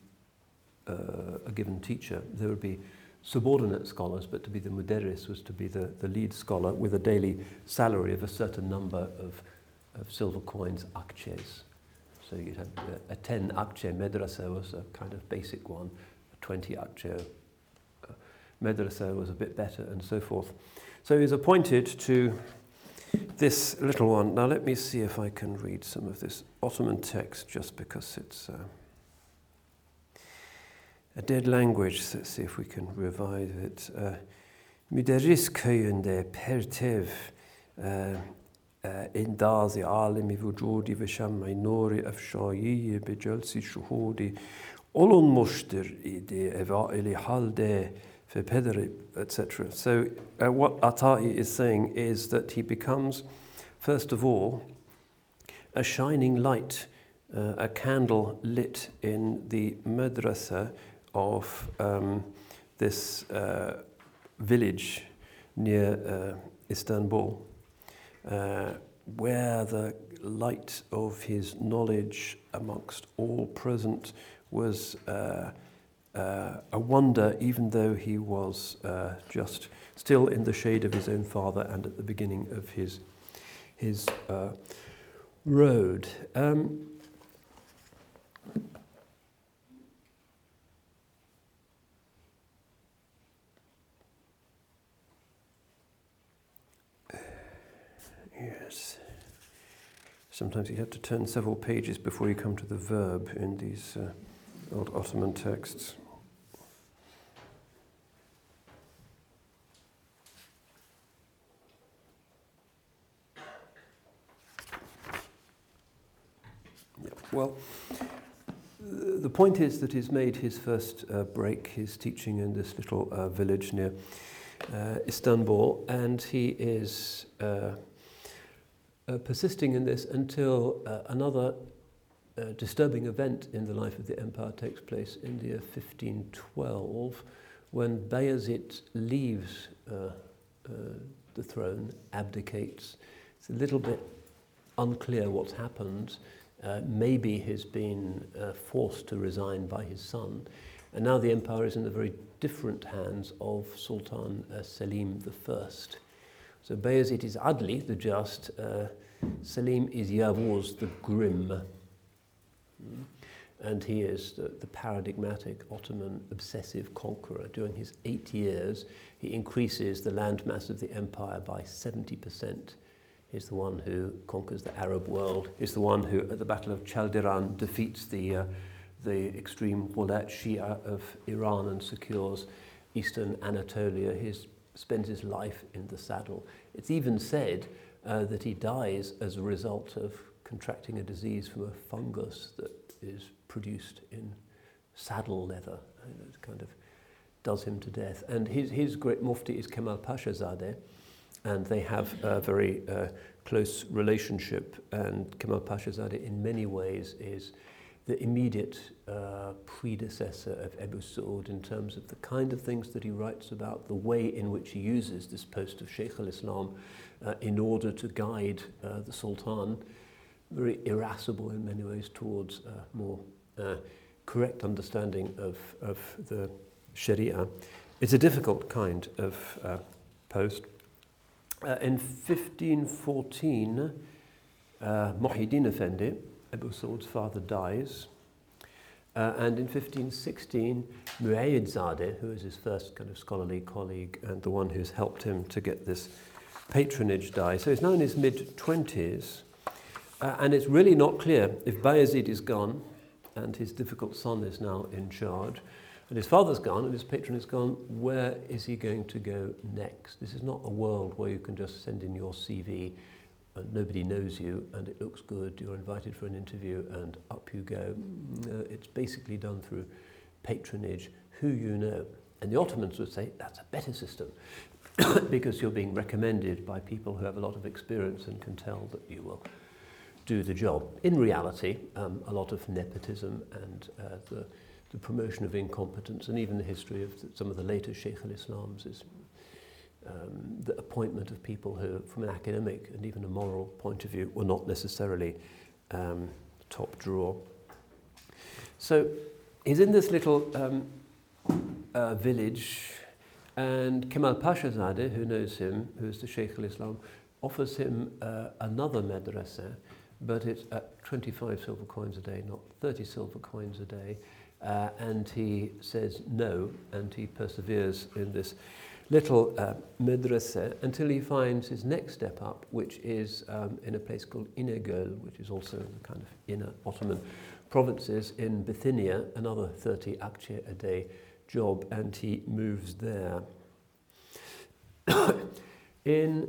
uh, a given teacher. There would be subordinate scholars, but to be the muderris was to be the, the lead scholar with a daily salary of a certain number of, of silver coins, akches. So you'd have a, a 10 akche madrasa was a kind of basic one, a 20 akche uh, madrasa was a bit better, and so forth. So he's appointed to this little one. Now let me see if I can read some of this Ottoman text just because it's. Uh, a dead language. Let's see if we can revive it. Uh, Muderis köyünde pertev انداز عالم vücudi ve şemmi afshayi efşayiyi be celsi şuhudi ide eva evaili halde fe etc. So uh, what Ata'i is saying is that he becomes, first of all, a shining light, uh, a candle lit in the madrasa, of um, this uh, village near uh, Istanbul, uh, where the light of his knowledge amongst all present was uh, a wonder, even though he was just still in the shade of his own father and at the beginning of his, his road. Um, Sometimes you have to turn several pages before you come to the verb in these uh, old Ottoman texts. Well, the point is that he's made his first uh, break, his teaching in this little uh, village near uh, Istanbul, and he is uh, persisting in this until uh, another uh, disturbing event in the life of the empire takes place in the year 1512 when Bayezid leaves uh, uh, the throne, abdicates. It's a little bit unclear what's happened. Uh, maybe he's been forced to resign by his son. And now the empire is in the very different hands of Sultan Selim I. So Bayezid is Adli, the just, uh, Selim is Yavuz, the grim. And he is the, the paradigmatic Ottoman obsessive conqueror. During his eight years, he increases the landmass of the empire by 70%. He's the one who conquers the Arab world. He's the one who, at the Battle of Chaldiran, defeats the, uh, the extreme Ghulat Shia of Iran and secures eastern Anatolia. He spends his life in the saddle. It's even said uh, that he dies as a result of contracting a disease from a fungus that is produced in saddle leather. And it kind of does him to death. And his, his great mufti is Kemal Pasha Zadeh, and they have a very uh, close relationship. And Kemal Pasha Zadeh, in many ways, is the immediate uh, predecessor of Ebu Saud in terms of the kind of things that he writes about, the way in which he uses this post of Sheikh al-Islam uh, in order to guide uh, the Sultan, very irascible in many ways towards a more uh, correct understanding of, of the Sharia. It's a difficult kind of uh, post. Uh, in 1514, uh, Muhyiddin Effendi, Abu Saud's father, dies. Uh, and in 1516, Muayyid Zadeh, who is his first kind of scholarly colleague and the one who's helped him to get this patronage dies. So he's now in his mid 20s. Uh, and it's really not clear if Bayezid is gone and his difficult son is now in charge, and his father's gone and his patron is gone, where is he going to go next? This is not a world where you can just send in your CV and nobody knows you and it looks good, you're invited for an interview and up you go. Uh, it's basically done through patronage, who you know. And the Ottomans would say that's a better system because you're being recommended by people who have a lot of experience and can tell that you will do the job. In reality, um, a lot of nepotism and uh, the the promotion of incompetence, and even the history of some of the later Sheikh al-Islams is um, the appointment of people who, from an academic and even a moral point of view, were not necessarily um, top drawer. So he's in this little um, uh, village, and Kemal Pasha Pashazadeh, who knows him, who's the Sheikh al-Islam, offers him uh, another madrasa, but it's at 25 silver coins a day, not 30 silver coins a day. Uh, and he says no, and he perseveres in this little uh, madrasa until he finds his next step up, which is um, in a place called İnegöl, which is also in the kind of inner Ottoman provinces in Bithynia, another 30 akçe a day job, and he moves there. in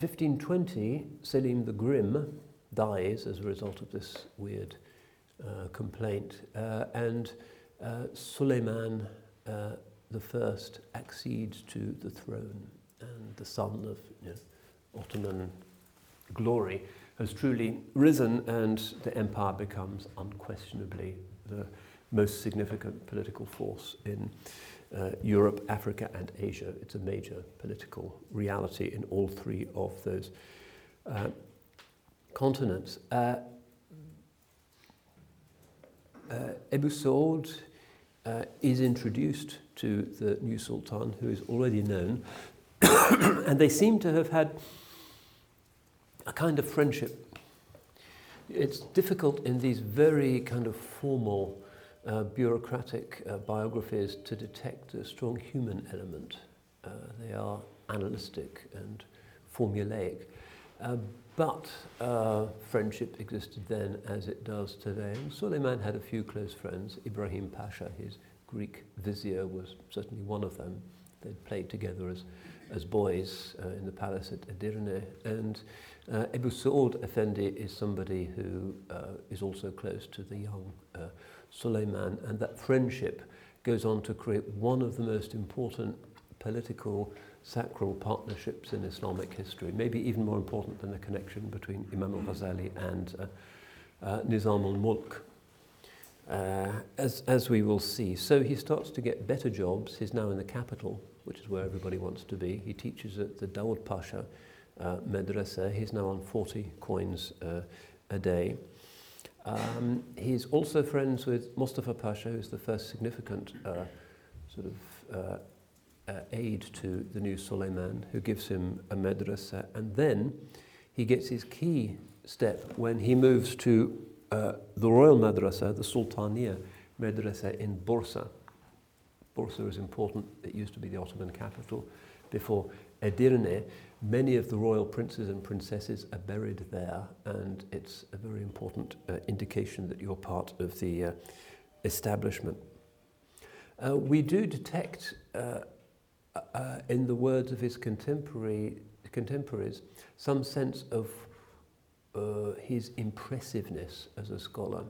1520, Selim the Grim dies as a result of this weird uh, complaint. Uh, and uh, Suleiman uh, the first accedes to the throne and the sun of you know, Ottoman glory has truly risen and the empire becomes unquestionably the most significant political force in uh, Europe, Africa, and Asia. It's a major political reality in all three of those uh, continents. Uh, uh, Ebu Saud uh, is introduced to the new sultan, who is already known, and they seem to have had a kind of friendship. It's difficult in these very kind of formal uh, bureaucratic uh, biographies to detect a strong human element. Uh, they are analytic and formulaic. Uh, but uh, friendship existed then as it does today. And Suleiman had a few close friends. Ibrahim Pasha, his Greek vizier, was certainly one of them. They'd played together as, as boys uh, in the palace at Edirne. And uh, Ebu Saud Effendi is somebody who uh, is also close to the young uh, Suleiman, and that friendship goes on to create one of the most important political sacral partnerships in Islamic history, maybe even more important than the connection between Imam al-Ghazali and uh, uh, Nizam al-Mulk. Uh, as, as we will see. So he starts to get better jobs. He's now in the capital, which is where everybody wants to be. He teaches at the Dawood Pasha uh, madrasa. He's now on 40 coins uh, a day. Um, he's also friends with Mustafa Pasha, who's the first significant uh, sort of uh, uh, aide to the new Suleiman, who gives him a madrasa. And then he gets his key step when he moves to uh, the royal madrasa, the Sultaniya madrasa in Bursa. Bursa is important. It used to be the Ottoman capital before Edirne. Many of the royal princes and princesses are buried there, and it's a very important uh, indication that you're part of the uh, establishment. Uh, we do detect uh, in the words of his contemporary, contemporaries some sense of uh, his impressiveness as a scholar,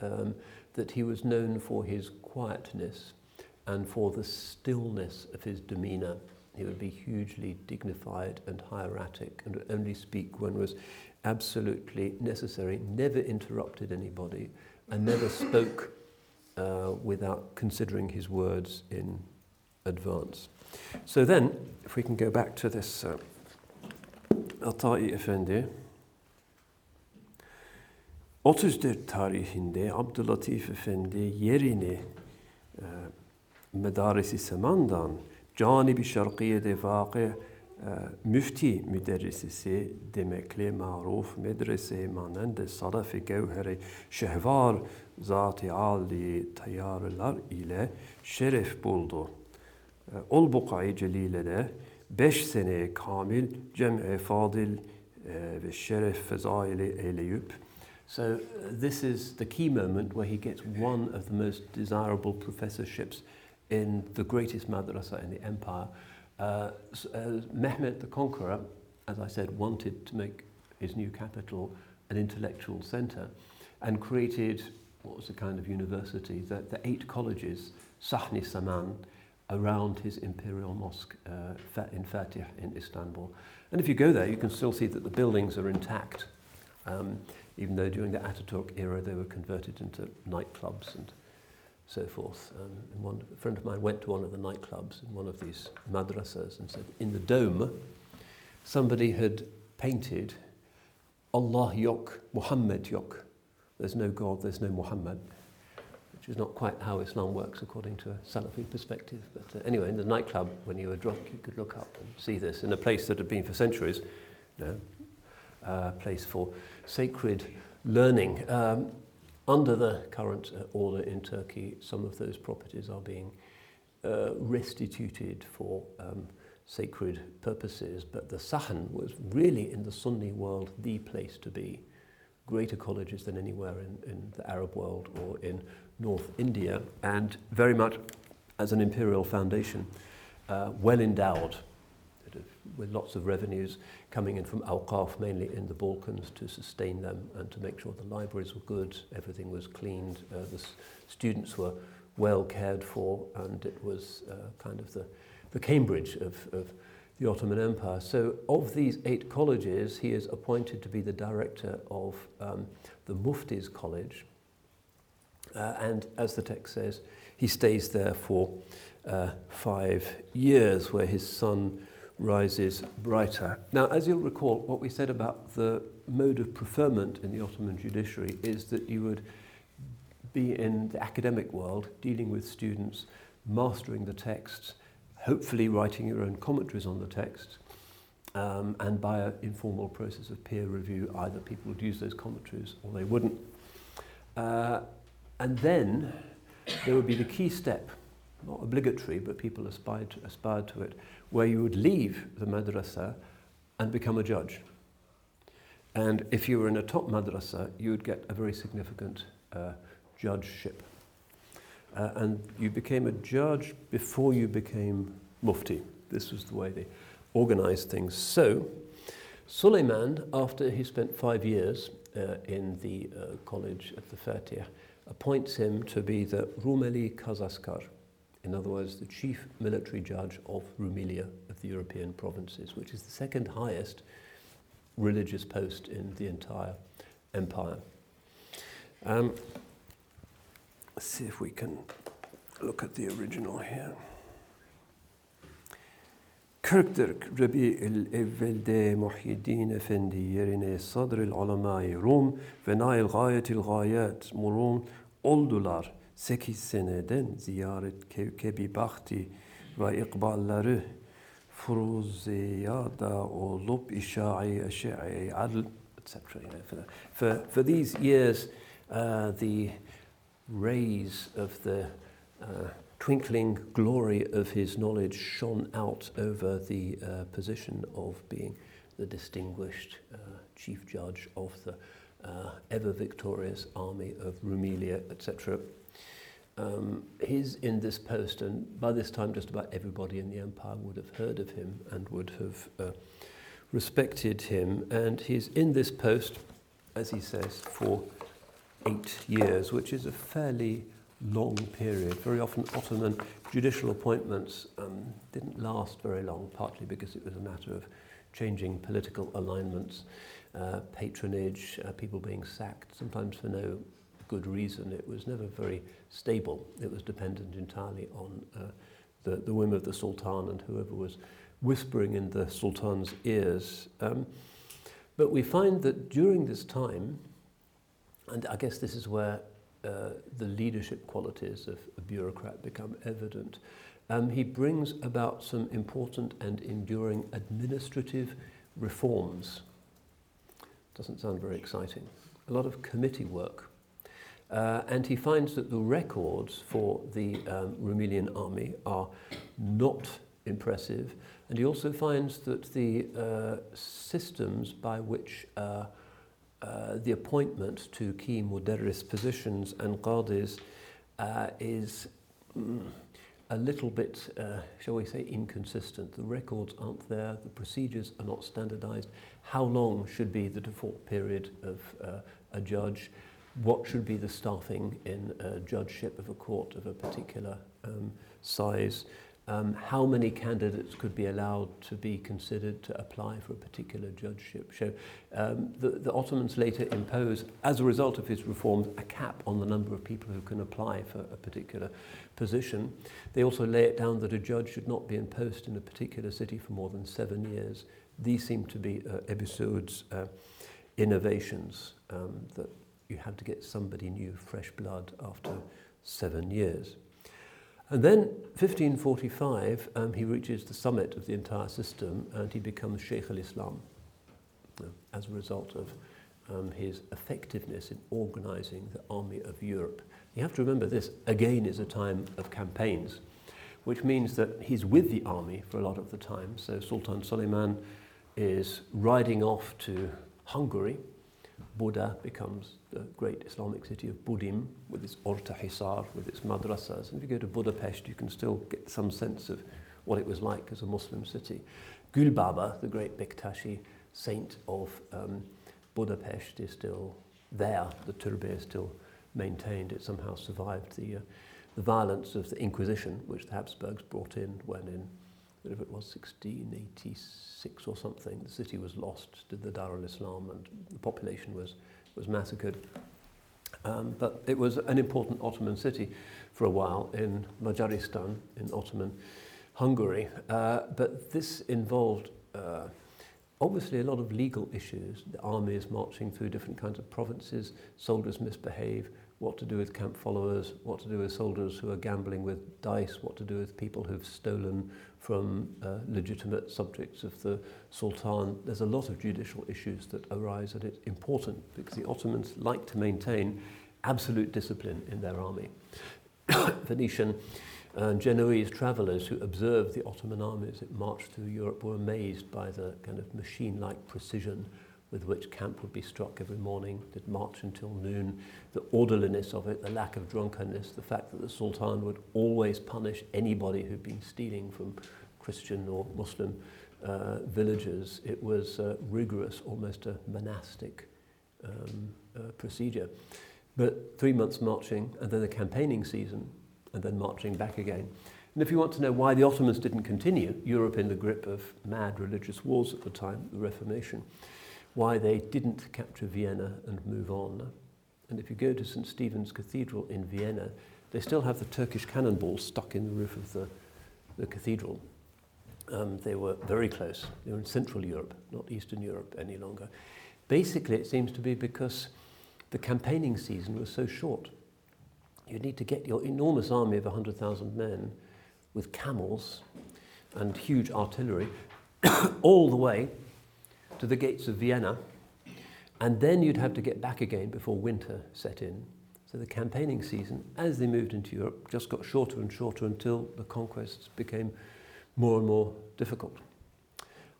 um, that he was known for his quietness and for the stillness of his demeanour. He would be hugely dignified and hieratic and would only speak when was absolutely necessary, never interrupted anybody, and never spoke uh, without considering his words in advance. So then, if we can go back to this uh, Atai Efendi, 34 tarihinde Abdülatif Efendi yerini e, Medarisi Seman'dan canibi şarkiyede vakı e, müfti müderrisisi demekle maruf medrese manende saraf-ı gevheri şehvar zat-ı âli tayyarlar ile şeref buldu. Ol bukayı beş sene kamil fadil ve şeref fezaili So this is the key moment where he gets one of the most desirable professorships in the greatest madrasa in the empire. Uh, uh, the Conqueror, as I said, wanted to make his new capital an intellectual centre and created what was a kind of university, the eight colleges, Sahni Saman, around his imperial mosque uh, in Fatih in Istanbul. And if you go there, you can still see that the buildings are intact, um, even though during the Ataturk era they were converted into nightclubs and so forth. Um, and one, a friend of mine went to one of the nightclubs in one of these madrasas and said, in the dome, somebody had painted Allah yok, Muhammad yok. There's no God, there's no Muhammad, which is not quite how Islam works according to a Salafi perspective. But uh, anyway, in the nightclub, when you were drunk, you could look up and see this in a place that had been for centuries, you know, a place for sacred learning. Um, under the current uh, order in Turkey, some of those properties are being uh, restituted for um, sacred purposes, but the Sahn was really in the Sunni world the place to be. Greater colleges than anywhere in, in the Arab world or in North India, and very much as an imperial foundation, uh, well endowed with lots of revenues coming in from Awqaf, mainly in the Balkans, to sustain them and to make sure the libraries were good, everything was cleaned, uh, the students were well cared for, and it was uh, kind of the, the Cambridge of, of the Ottoman Empire. So, of these eight colleges, he is appointed to be the director of um, the Mufti's College. Uh, and as the text says, he stays there for uh, five years, where his sun rises brighter. Now, as you'll recall, what we said about the mode of preferment in the Ottoman judiciary is that you would be in the academic world dealing with students, mastering the texts, hopefully writing your own commentaries on the text, um, and by an informal process of peer review, either people would use those commentaries or they wouldn't. Uh, and then there would be the key step, not obligatory, but people aspired to, aspired to it, where you would leave the madrasa and become a judge. And if you were in a top madrasa, you would get a very significant uh, judgeship. Uh, and you became a judge before you became mufti. This was the way they organized things. So, Suleiman, after he spent five years uh, in the uh, college at the Fatih, appoints him to be the Rumeli Kazaskar, in other words, the chief military judge of Rumelia of the European provinces, which is the second highest religious post in the entire empire. Um, let's see if we can look at the original here. Kırktır Rabi'il evvelde Muhyiddin Efendi yerine Sadrül Alamai Rum ve Nail Gayetil Gayet Murum oldular. Sekiz seneden ziyaret kevkebi bahti ve ikbalları fruzeyada olup işai eşe'i adl etc. for, for these years, uh, the rays of the uh, twinkling glory of his knowledge shone out over the uh, position of being the distinguished uh, chief judge of the uh, ever victorious army of Rumelia, etc. Um, he's in this post, and by this time, just about everybody in the empire would have heard of him and would have uh, respected him. And he's in this post, as he says, for eight years, which is a fairly long period. Very often, Ottoman judicial appointments um, didn't last very long, partly because it was a matter of changing political alignments, uh, patronage, uh, people being sacked, sometimes for no good reason. It was never very stable. It was dependent entirely on uh, the, the whim of the Sultan and whoever was whispering in the Sultan's ears. Um, but we find that during this time, and I guess this is where uh, the leadership qualities of a bureaucrat become evident. Um, he brings about some important and enduring administrative reforms. Doesn't sound very exciting. A lot of committee work. Uh, and he finds that the records for the um, Rumelian army are not impressive. And he also finds that the uh, systems by which uh, uh, the appointment to key mudarris positions and qadis uh, is mm, a little bit, uh, shall we say, inconsistent. The records aren't there, the procedures are not standardized. How long should be the default period of uh, a judge? What should be the staffing in a judgeship of a court of a particular um, size? Um, how many candidates could be allowed to be considered to apply for a particular judgeship. So um, the, the Ottomans later impose, as a result of his reforms, a cap on the number of people who can apply for a particular position. They also lay it down that a judge should not be in post in a particular city for more than seven years. These seem to be uh, episodes, uh, innovations, um, that you have to get somebody new, fresh blood after seven years. And then, 1545, um, he reaches the summit of the entire system and he becomes Sheikh al Islam uh, as a result of um, his effectiveness in organizing the army of Europe. You have to remember this, again, is a time of campaigns, which means that he's with the army for a lot of the time. So, Sultan Suleiman is riding off to Hungary Buda becomes the great Islamic city of Budim with its Orta Hisar, with its madrasas. And if you go to Budapest, you can still get some sense of what it was like as a Muslim city. Gulbaba, the great Bektashi saint of um, Budapest, is still there. The turbe is still maintained. It somehow survived the, uh, the violence of the Inquisition, which the Habsburgs brought in when in, whatever it was, 1686 or something, the city was lost to the Dar al-Islam and the population was, was massacred. Um, but it was an important Ottoman city for a while in Majaristan, in Ottoman Hungary. Uh, but this involved uh, obviously a lot of legal issues. The army is marching through different kinds of provinces, soldiers misbehave, what to do with camp followers, what to do with soldiers who are gambling with dice, what to do with people who've stolen from uh, legitimate subjects of the Sultan. There's a lot of judicial issues that arise, and it's important because the Ottomans like to maintain absolute discipline in their army. Venetian and Genoese travellers who observed the Ottoman armies that marched through Europe were amazed by the kind of machine-like precision with which camp would be struck every morning, they'd march until noon, the orderliness of it, the lack of drunkenness, the fact that the Sultan would always punish anybody who'd been stealing from Christian or Muslim uh, villages. It was uh, rigorous, almost a monastic um, uh, procedure. But three months marching, and then the campaigning season, and then marching back again. And if you want to know why the Ottomans didn't continue, Europe in the grip of mad religious wars at the time, the Reformation, why they didn't capture Vienna and move on. And if you go to St. Stephen's Cathedral in Vienna, they still have the Turkish cannonball stuck in the roof of the, the cathedral. Um, they were very close. They were in Central Europe, not Eastern Europe any longer. Basically, it seems to be because the campaigning season was so short. You need to get your enormous army of 100,000 men with camels and huge artillery all the way to the gates of Vienna, and then you'd have to get back again before winter set in. So the campaigning season, as they moved into Europe, just got shorter and shorter until the conquests became more and more difficult.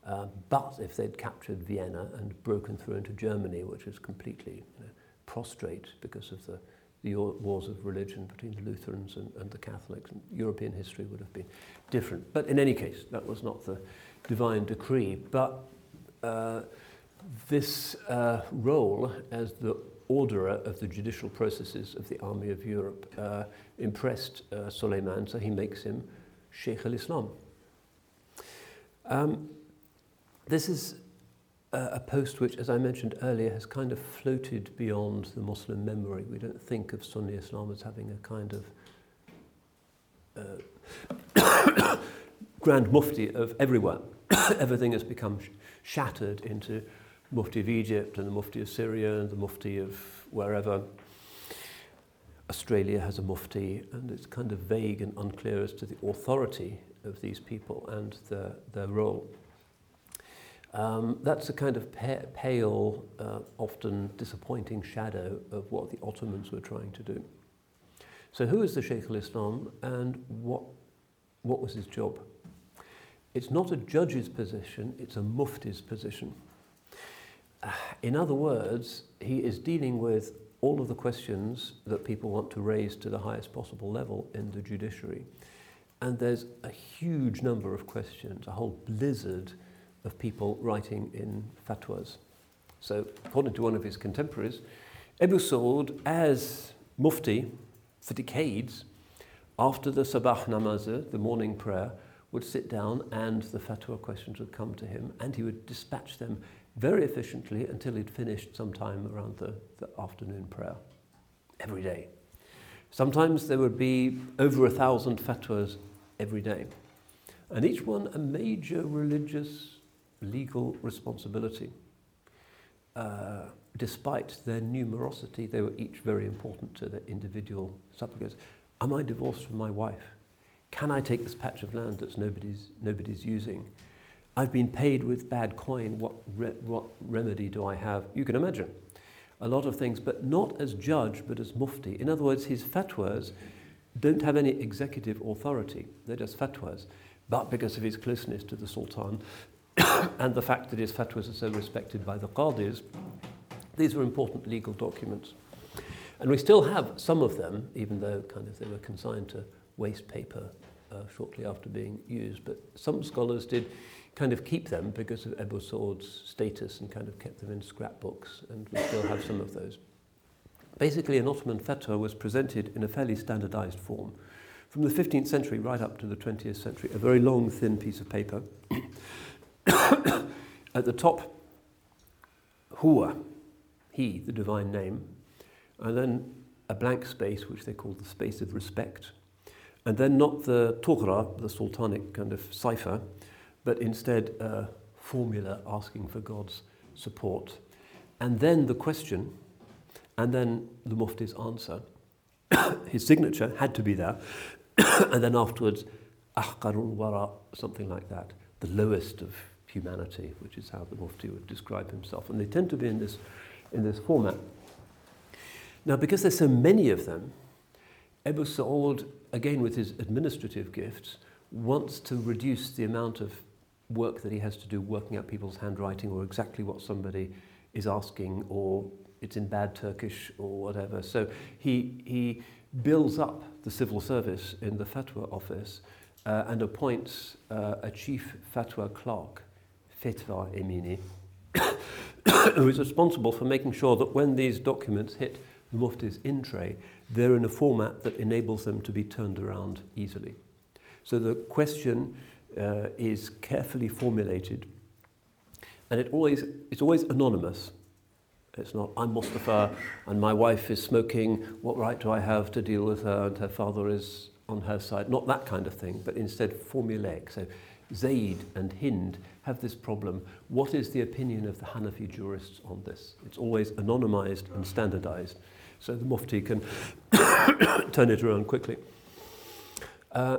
Uh, but if they'd captured Vienna and broken through into Germany, which was completely you know, prostrate because of the, the wars of religion between the Lutherans and, and the Catholics, and European history would have been different. But in any case, that was not the divine decree. But this uh, role as the orderer of the judicial processes of the army of Europe uh, impressed uh, Suleiman, so he makes him Sheikh al-Islam. Um, this is a, post which, as I mentioned earlier, has kind of floated beyond the Muslim memory. We don't think of Sunni Islam as having a kind of uh, grand mufti of everywhere. Everything has become shattered into Mufti of Egypt and the Mufti of Syria and the Mufti of wherever. Australia has a Mufti, and it's kind of vague and unclear as to the authority of these people and their, their role. Um, that's a kind of pa- pale, uh, often disappointing shadow of what the Ottomans were trying to do. So, who is the Sheikh al Islam and what, what was his job? It's not a judge's position, it's a mufti's position. Uh, in other words, he is dealing with all of the questions that people want to raise to the highest possible level in the judiciary. And there's a huge number of questions, a whole blizzard of people writing in fatwas. So, according to one of his contemporaries, Ebu Saud, as mufti for decades, after the sabah namaz, the morning prayer, would sit down and the fatwa questions would come to him and he would dispatch them very efficiently until he'd finished sometime around the, the afternoon prayer every day. Sometimes there would be over a thousand fatwas every day, and each one a major religious legal responsibility. Uh, despite their numerosity, they were each very important to their individual supplicants. Am I divorced from my wife? Can I take this patch of land that nobody's, nobody's using? I've been paid with bad coin. What, re- what remedy do I have? You can imagine a lot of things, but not as judge, but as mufti. In other words, his fatwas don't have any executive authority. They're just fatwas. But because of his closeness to the Sultan and the fact that his fatwas are so respected by the qadis, these were important legal documents. And we still have some of them, even though kind of they were consigned to waste paper uh, shortly after being used. But some scholars did kind of keep them because of Ebu Saud's status and kind of kept them in scrapbooks, and we still have some of those. Basically, an Ottoman fatwa was presented in a fairly standardized form. From the 15th century right up to the 20th century, a very long, thin piece of paper. At the top, Huwa, he, the divine name, and then a blank space, which they called the space of respect, and then not the Tughra, the sultanic kind of cipher, but instead a formula asking for God's support. And then the question, and then the Mufti's answer. His signature had to be there, and then afterwards, Ahqarul Wara, something like that, the lowest of humanity, which is how the Mufti would describe himself. And they tend to be in this, in this format. Now, because there's so many of them, Abu Sa'ud, again with his administrative gifts, wants to reduce the amount of work that he has to do working out people's handwriting or exactly what somebody is asking or it's in bad Turkish or whatever. So he, he builds up the civil service in the fatwa office uh, and appoints uh, a chief fatwa clerk, Fetva Emini, who is responsible for making sure that when these documents hit the mufti's in tray, they're in a format that enables them to be turned around easily. So the question uh, is carefully formulated and it always, it's always anonymous. It's not, I'm Mustafa and my wife is smoking, what right do I have to deal with her and her father is on her side? Not that kind of thing, but instead formulaic. So Zaid and Hind have this problem. What is the opinion of the Hanafi jurists on this? It's always anonymized and standardized, so the Mufti can turn it around quickly. Uh,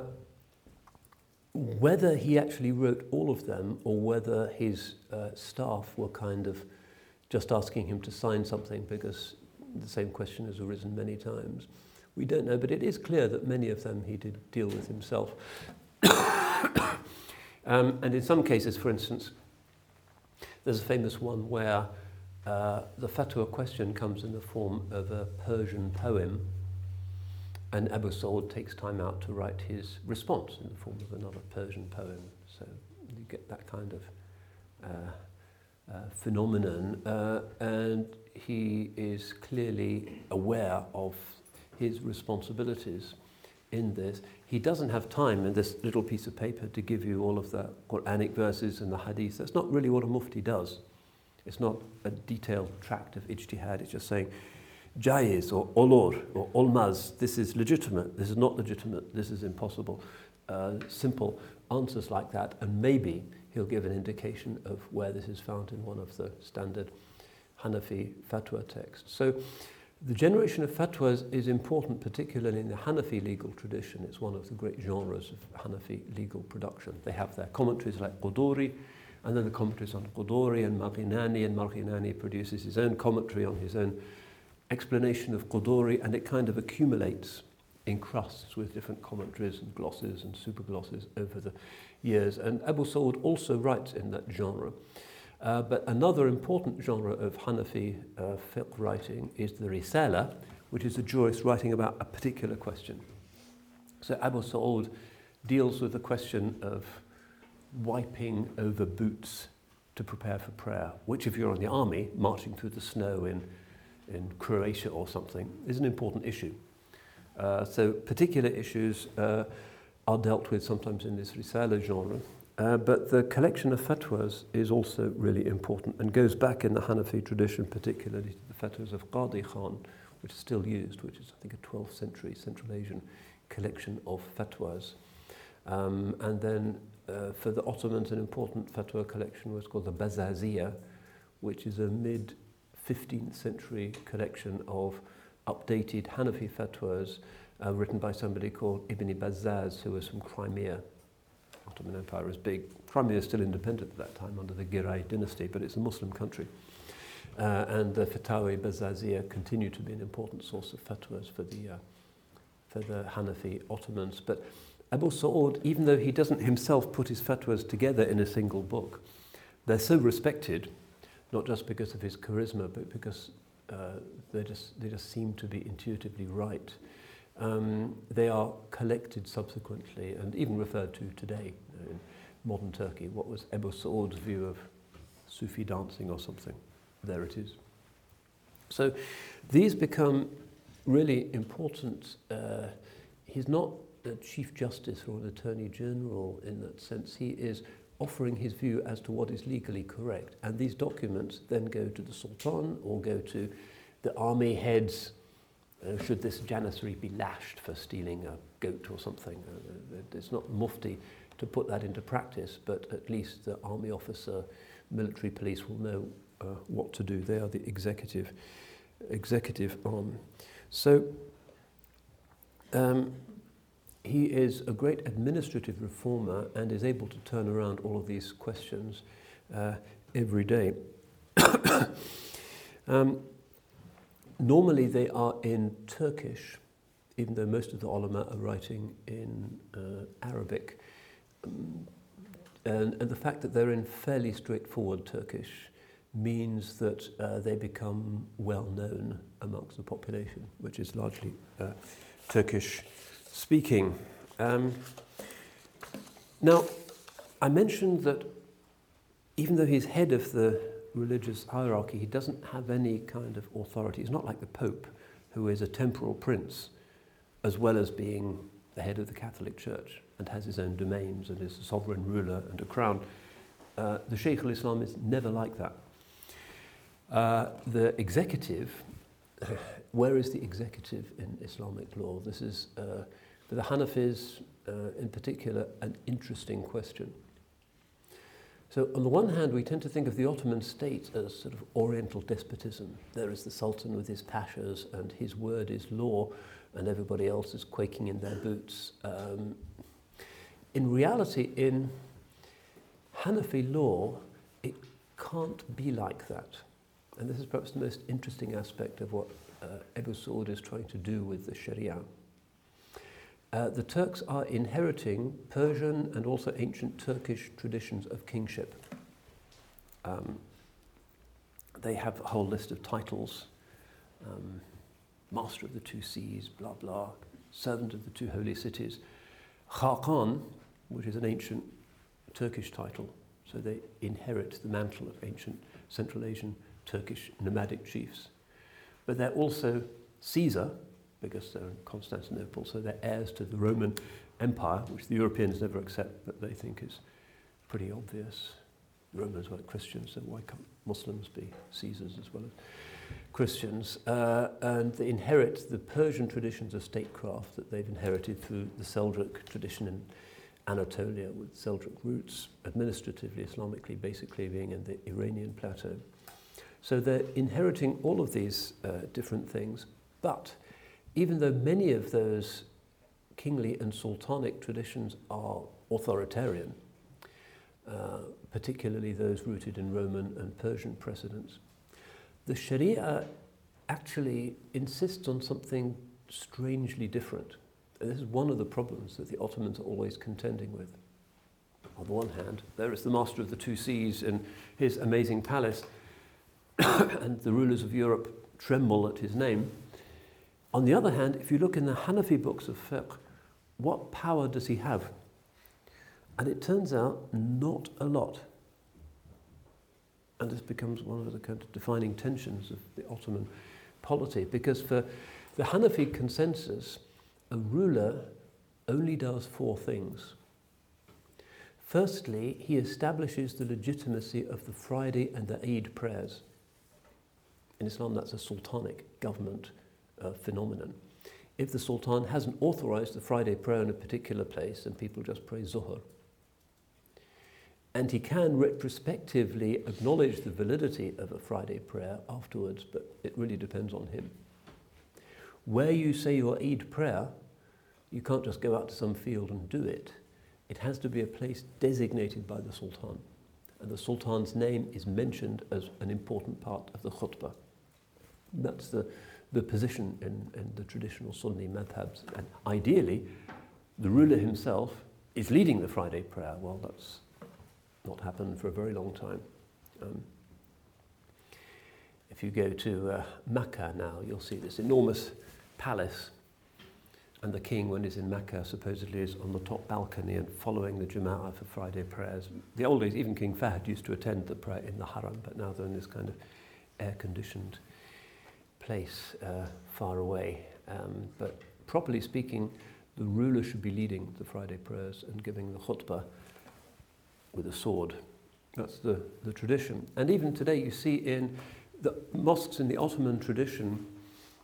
whether he actually wrote all of them or whether his uh, staff were kind of just asking him to sign something because the same question has arisen many times. We don't know, but it is clear that many of them he did deal with himself. um, and in some cases, for instance, there's a famous one where uh, the fatwa question comes in the form of a Persian poem, and Abu Saud takes time out to write his response in the form of another Persian poem. So you get that kind of uh, uh, phenomenon, uh, and he is clearly aware of his responsibilities in this. He doesn't have time in this little piece of paper to give you all of the Quranic verses and the hadith. That's not really what a mufti does. It's not a detailed tract of ijtihad. It's just saying, jaiz or olur or olmaz, this is legitimate, this is not legitimate, this is impossible. Uh, simple answers like that, and maybe he'll give an indication of where this is found in one of the standard Hanafi fatwa texts. So the generation of fatwas is important, particularly in the Hanafi legal tradition. It's one of the great genres of Hanafi legal production. They have their commentaries like Quduri, and then the commentaries on Quduri and Marghinani, and Marghinani produces his own commentary on his own explanation of Quduri, and it kind of accumulates in crusts with different commentaries and glosses and super glosses over the years. And Abu Saud also writes in that genre. Uh, but another important genre of Hanafi uh, fiqh writing is the Risala, which is a jurist writing about a particular question. So Abu Saud deals with the question of wiping over boots to prepare for prayer, which if you're in the army, marching through the snow in, in Croatia or something, is an important issue. Uh, so particular issues uh, are dealt with sometimes in this Risala genre. Uh, but the collection of fatwas is also really important and goes back in the Hanafi tradition, particularly to the fatwas of Qadi Khan, which is still used, which is, I think, a 12th century Central Asian collection of fatwas. Um, and then uh, for the Ottomans, an important fatwa collection was called the Bazazia, which is a mid 15th century collection of updated Hanafi fatwas uh, written by somebody called Ibn Bazaz, who was from Crimea. Ottoman Empire was big. Crimea is still independent at that time under the Giray dynasty, but it's a Muslim country. Uh, and the Fatawi Bazazia continue to be an important source of fatwas for the, uh, for the Hanafi Ottomans. But Abu Sa'ud, even though he doesn't himself put his fatwas together in a single book, they're so respected, not just because of his charisma, but because uh, they, just, they just seem to be intuitively right um, they are collected subsequently and even referred to today in modern Turkey. What was Ebu Saud's view of Sufi dancing or something? There it is. So these become really important. Uh, he's not Chief Justice or an Attorney General in that sense. He is offering his view as to what is legally correct. And these documents then go to the Sultan or go to the army heads. Uh, should this janissary be lashed for stealing a goat or something? Uh, it's not mufti to put that into practice, but at least the army officer, military police will know uh, what to do. They are the executive, executive arm. So um, he is a great administrative reformer and is able to turn around all of these questions uh, every day. um, normally they are in Turkish, even though most of the ulama are writing in uh, Arabic. Um, and, and the fact that they're in fairly straightforward Turkish means that uh, they become well known amongst the population, which is largely uh, Turkish speaking. Um, now, I mentioned that even though he's head of the religious hierarchy, he doesn't have any kind of authority. He's not like the Pope, who is a temporal prince, as well as being the head of the Catholic Church and has his own domains and is a sovereign ruler and a crown. Uh, the Sheikh al Islam is never like that. Uh, the executive, where is the executive in Islamic law? This is uh, for the Hanafis, uh, in particular, an interesting question. So, on the one hand, we tend to think of the Ottoman state as sort of oriental despotism. There is the Sultan with his pashas, and his word is law, and everybody else is quaking in their boots. Um, in reality, in Hanafi law, it can't be like that. And this is perhaps the most interesting aspect of what uh, Abu Saud is trying to do with the Sharia. Uh, the Turks are inheriting Persian and also ancient Turkish traditions of kingship. Um, they have a whole list of titles um, Master of the Two Seas, blah blah, Servant of the Two Holy Cities. Khakan, which is an ancient Turkish title, so they inherit the mantle of ancient Central Asian Turkish nomadic chiefs. But they're also Caesar, because they're in Constantinople, so they're heirs to the Roman Empire, which the Europeans never accept, but they think is pretty obvious. Romans weren't Christians, so why can't Muslims be Caesars as well as Christians? Uh, and they inherit the Persian traditions of statecraft that they've inherited through the Seljuk tradition in Anatolia with Seljuk roots, administratively, Islamically, basically being in the Iranian plateau. So they're inheriting all of these uh, different things, but even though many of those kingly and sultanic traditions are authoritarian, uh, particularly those rooted in Roman and Persian precedents, the Sharia actually insists on something strangely different. And this is one of the problems that the Ottomans are always contending with. On the one hand, there is the master of the two seas in his amazing palace, and the rulers of Europe tremble at his name. On the other hand, if you look in the Hanafi books of fiqh, what power does he have? And it turns out not a lot. And this becomes one of the kind of defining tensions of the Ottoman polity, because for the Hanafi consensus, a ruler only does four things. Firstly, he establishes the legitimacy of the Friday and the Eid prayers. In Islam, that's a sultanic government uh, phenomenon. If the Sultan hasn't authorized the Friday prayer in a particular place and people just pray Zuhr, and he can retrospectively acknowledge the validity of a Friday prayer afterwards, but it really depends on him. Where you say your Eid prayer, you can't just go out to some field and do it. It has to be a place designated by the Sultan. And the Sultan's name is mentioned as an important part of the khutbah. That's the, the position in, in the traditional Sunni madhabs. And ideally, the ruler himself is leading the Friday prayer. Well, that's not happened for a very long time. Um, if you go to uh, Mecca now, you'll see this enormous palace. And the king, when he's in Mecca, supposedly is on the top balcony and following the Jama'ah for Friday prayers. The old days, even King Fahd used to attend the prayer in the haram, but now they're in this kind of air conditioned place uh, far away. Um, but properly speaking, the ruler should be leading the Friday prayers and giving the khutbah with a sword. That's the, the tradition. And even today, you see in the mosques in the Ottoman tradition,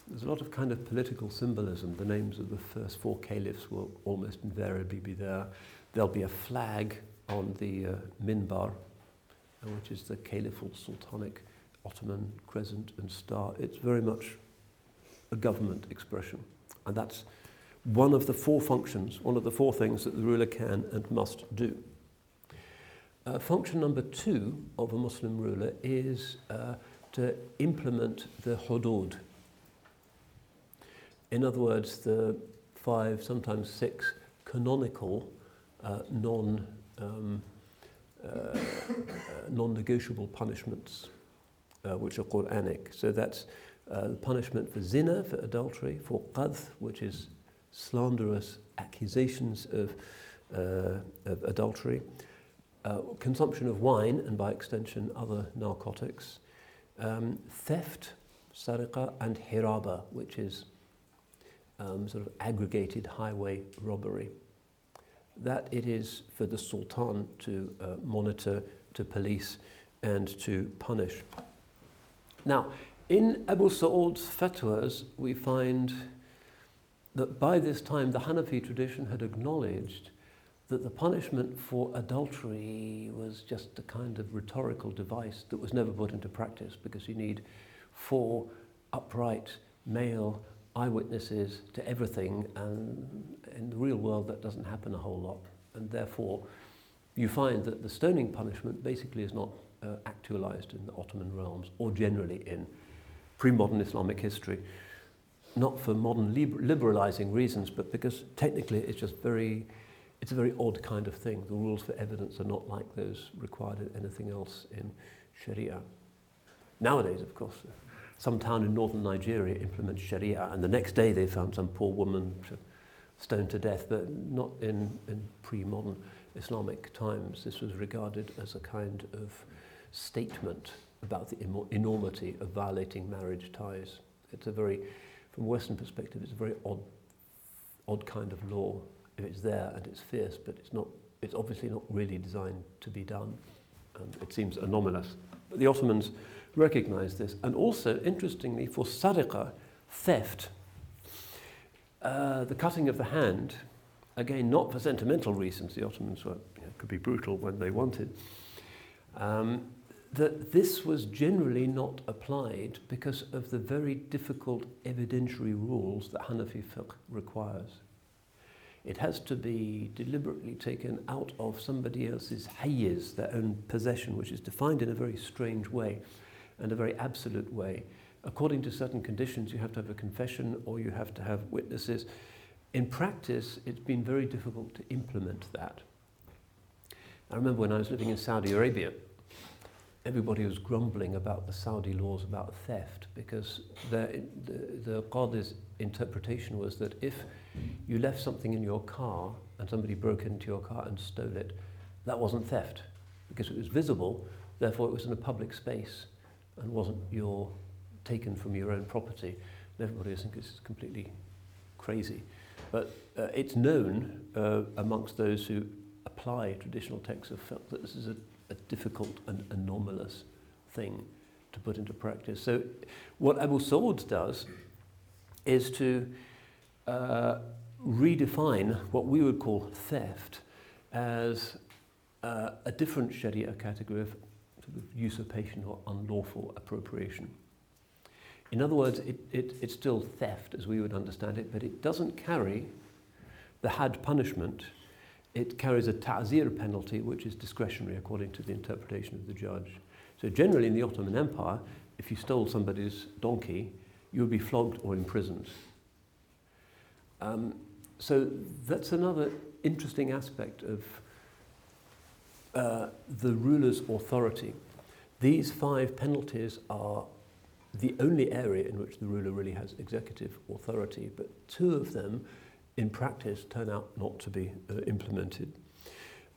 there's a lot of kind of political symbolism. The names of the first four caliphs will almost invariably be there. There'll be a flag on the uh, minbar, uh, which is the caliphal sultanic Ottoman crescent and star. It's very much a government expression. And that's one of the four functions, one of the four things that the ruler can and must do. Uh, function number two of a Muslim ruler is uh, to implement the hudud. In other words, the five, sometimes six canonical, uh, non, um, uh, non-negotiable punishments, uh, which are Quranic. So that's uh, the punishment for zina, for adultery, for qadh, which is slanderous accusations of, uh, of adultery, uh, consumption of wine, and by extension other narcotics, um, theft, sariqa, and hiraba, which is um, sort of aggregated highway robbery. That it is for the sultan to uh, monitor, to police, and to punish. Now, in Abu Sa'ud's fatwas, we find that by this time the Hanafi tradition had acknowledged that the punishment for adultery was just a kind of rhetorical device that was never put into practice because you need four upright male eyewitnesses to everything and in the real world that doesn't happen a whole lot. And therefore you find that the stoning punishment basically is not uh, actualized in the Ottoman realms or generally in pre-modern Islamic history not for modern liberalizing reasons, but because technically it's just very, it's a very odd kind of thing. The rules for evidence are not like those required in anything else in Sharia. Nowadays, of course, some town in northern Nigeria implements Sharia, and the next day they found some poor woman stoned to death, but not in, in pre-modern Islamic times. This was regarded as a kind of statement about the enormity of violating marriage ties. It's a very from a Western perspective, it's a very odd, odd kind of law. If it's there and it's fierce, but it's not, it's obviously not really designed to be done. And it seems anomalous. But the Ottomans recognized this. And also, interestingly, for sariqa, theft, uh, the cutting of the hand, again, not for sentimental reasons, the Ottomans were, you know, could be brutal when they wanted. Um, that this was generally not applied because of the very difficult evidentiary rules that Hanafi fiqh requires. It has to be deliberately taken out of somebody else's hayyiz, their own possession, which is defined in a very strange way and a very absolute way. According to certain conditions, you have to have a confession or you have to have witnesses. In practice, it's been very difficult to implement that. I remember when I was living in Saudi Arabia, everybody was grumbling about the Saudi laws about theft because the, the, the Qadi's interpretation was that if you left something in your car and somebody broke into your car and stole it, that wasn't theft because it was visible, therefore it was in a public space and wasn't your taken from your own property. And everybody thinks this is completely crazy. But uh, it's known uh, amongst those who apply traditional texts of felt that this is a a difficult and anomalous thing to put into practice. So what Abu Saud does is to uh, redefine what we would call theft as uh, a different Sharia category of, sort of usurpation or unlawful appropriation. In other words, it, it, it's still theft as we would understand it, but it doesn't carry the had punishment it carries a ta'zir penalty, which is discretionary according to the interpretation of the judge. So generally in the Ottoman Empire, if you stole somebody's donkey, you would be flogged or imprisoned. Um, so that's another interesting aspect of uh, the ruler's authority. These five penalties are the only area in which the ruler really has executive authority, but two of them in practice turn out not to be uh, implemented.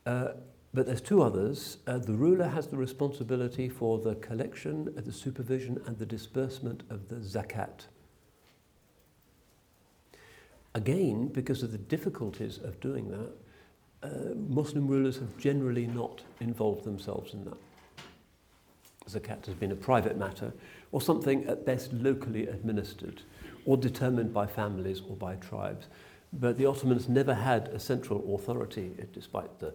Uh, but there's two others. Uh, the ruler has the responsibility for the collection, uh, the supervision, and the disbursement of the zakat. Again, because of the difficulties of doing that, uh, Muslim rulers have generally not involved themselves in that. Zakat has been a private matter or something at best locally administered or determined by families or by tribes. But the Ottomans never had a central authority, despite the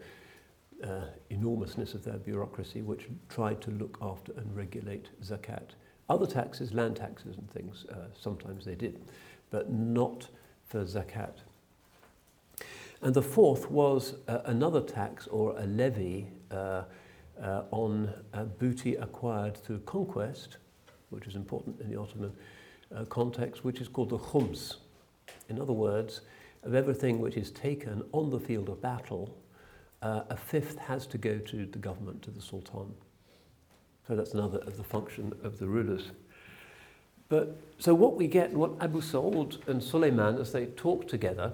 uh, enormousness of their bureaucracy, which tried to look after and regulate zakat. Other taxes, land taxes and things, uh, sometimes they did, but not for zakat. And the fourth was uh, another tax or a levy uh, uh, on uh, booty acquired through conquest, which is important in the Ottoman context, which is called the khums. In other words, of everything which is taken on the field of battle, uh, a fifth has to go to the government, to the sultan. So that's another of the function of the rulers. But so what we get, what Abu Saud and Suleiman, as they talk together,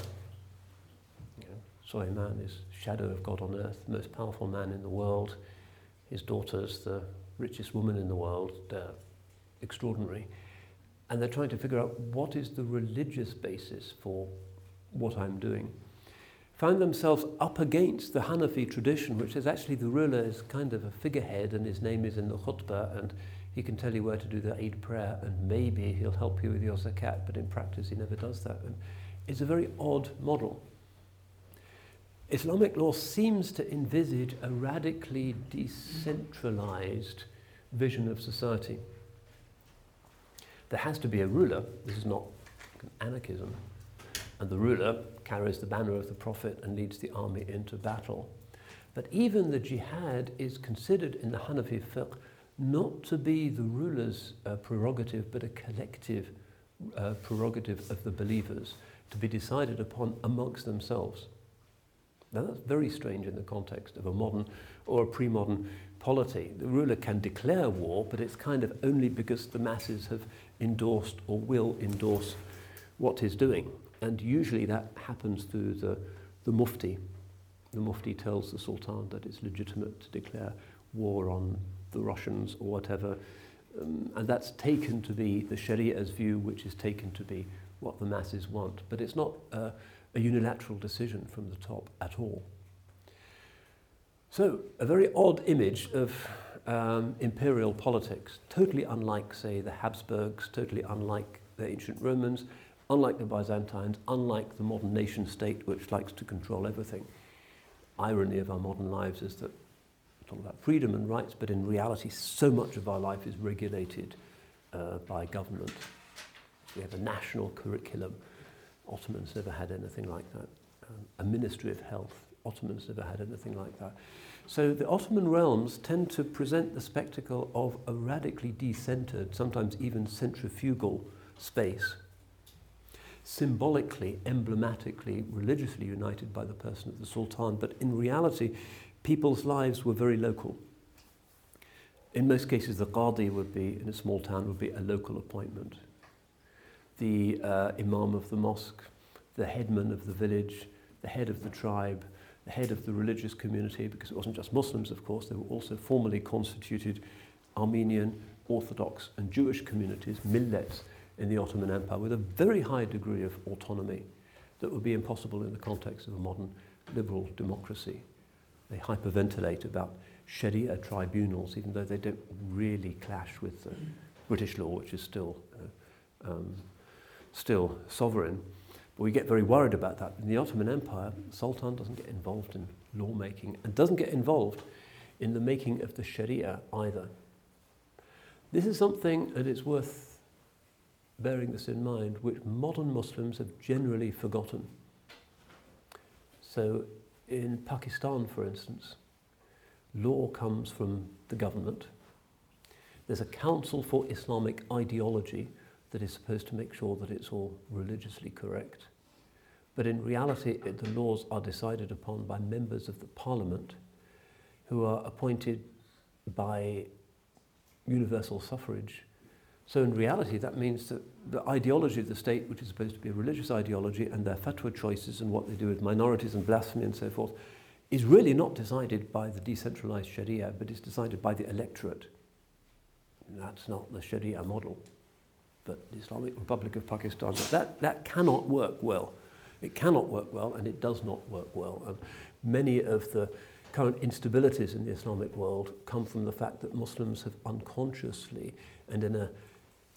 you know, Suleiman is shadow of God on earth, the most powerful man in the world. His daughter's the richest woman in the world, uh, extraordinary. And they're trying to figure out what is the religious basis for what I'm doing. Found themselves up against the Hanafi tradition, which says actually the ruler is kind of a figurehead and his name is in the khutbah and he can tell you where to do the Eid prayer and maybe he'll help you with your zakat, but in practice he never does that. And it's a very odd model. Islamic law seems to envisage a radically decentralized vision of society. There has to be a ruler. This is not anarchism. And the ruler carries the banner of the Prophet and leads the army into battle. But even the jihad is considered in the Hanafi fiqh not to be the ruler's uh, prerogative, but a collective uh, prerogative of the believers to be decided upon amongst themselves. Now that's very strange in the context of a modern or a pre-modern polity. The ruler can declare war, but it's kind of only because the masses have endorsed or will endorse what he's doing. And usually that happens through the, the mufti. The mufti tells the sultan that it's legitimate to declare war on the Russians or whatever. Um, and that's taken to be the Sharia's view, which is taken to be what the masses want. But it's not a unilateral decision from the top at all. So, a very odd image of um, imperial politics, totally unlike, say, the Habsburgs, totally unlike the ancient Romans, unlike the Byzantines, unlike the modern nation state which likes to control everything. Irony of our modern lives is that we talk about freedom and rights, but in reality, so much of our life is regulated uh, by government. We have a national curriculum. Ottomans never had anything like that. Um, a ministry of health. Ottomans never had anything like that. So the Ottoman realms tend to present the spectacle of a radically decentered, sometimes even centrifugal space, symbolically, emblematically, religiously united by the person of the Sultan, but in reality, people's lives were very local. In most cases, the Qadi would be, in a small town, would be a local appointment. The uh, Imam of the mosque, the headman of the village, the head of the tribe, the head of the religious community, because it wasn't just Muslims, of course, there were also formally constituted Armenian, Orthodox, and Jewish communities, millets, in the Ottoman Empire, with a very high degree of autonomy that would be impossible in the context of a modern liberal democracy. They hyperventilate about Sharia tribunals, even though they don't really clash with the British law, which is still, uh, um, still sovereign. But we get very worried about that. In the Ottoman Empire, Sultan doesn't get involved in lawmaking and doesn't get involved in the making of the Sharia either. This is something that is worth bearing this in mind, which modern Muslims have generally forgotten. So, in Pakistan, for instance, law comes from the government. There's a council for Islamic ideology that is supposed to make sure that it's all religiously correct. But in reality, it, the laws are decided upon by members of the parliament who are appointed by universal suffrage. So in reality, that means that the ideology of the state, which is supposed to be a religious ideology, and their fatwa choices and what they do with minorities and blasphemy and so forth, is really not decided by the decentralized Sharia, but is decided by the electorate. That's not the Sharia model, but the Islamic Republic of Pakistan. That, that cannot work well. It cannot work well, and it does not work well. And many of the current instabilities in the Islamic world come from the fact that Muslims have unconsciously and in a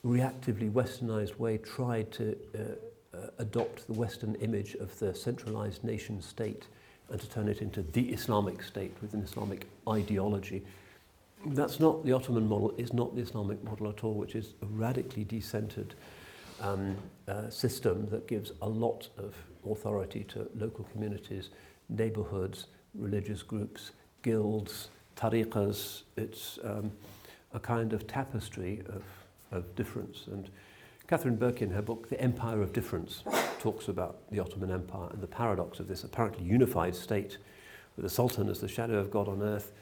reactively westernized way tried to uh, uh, adopt the Western image of the centralized nation state and to turn it into the Islamic state with an Islamic ideology. That's not the Ottoman model, it's not the Islamic model at all, which is a radically decentered um, uh, system that gives a lot of authority to local communities, neighborhoods, religious groups, guilds, tariqas. It's um, a kind of tapestry of, of difference. And Karen Barkey, in her book, The Empire of Difference, talks about the Ottoman Empire and the paradox of this apparently unified state with the Sultan as the shadow of God on earth.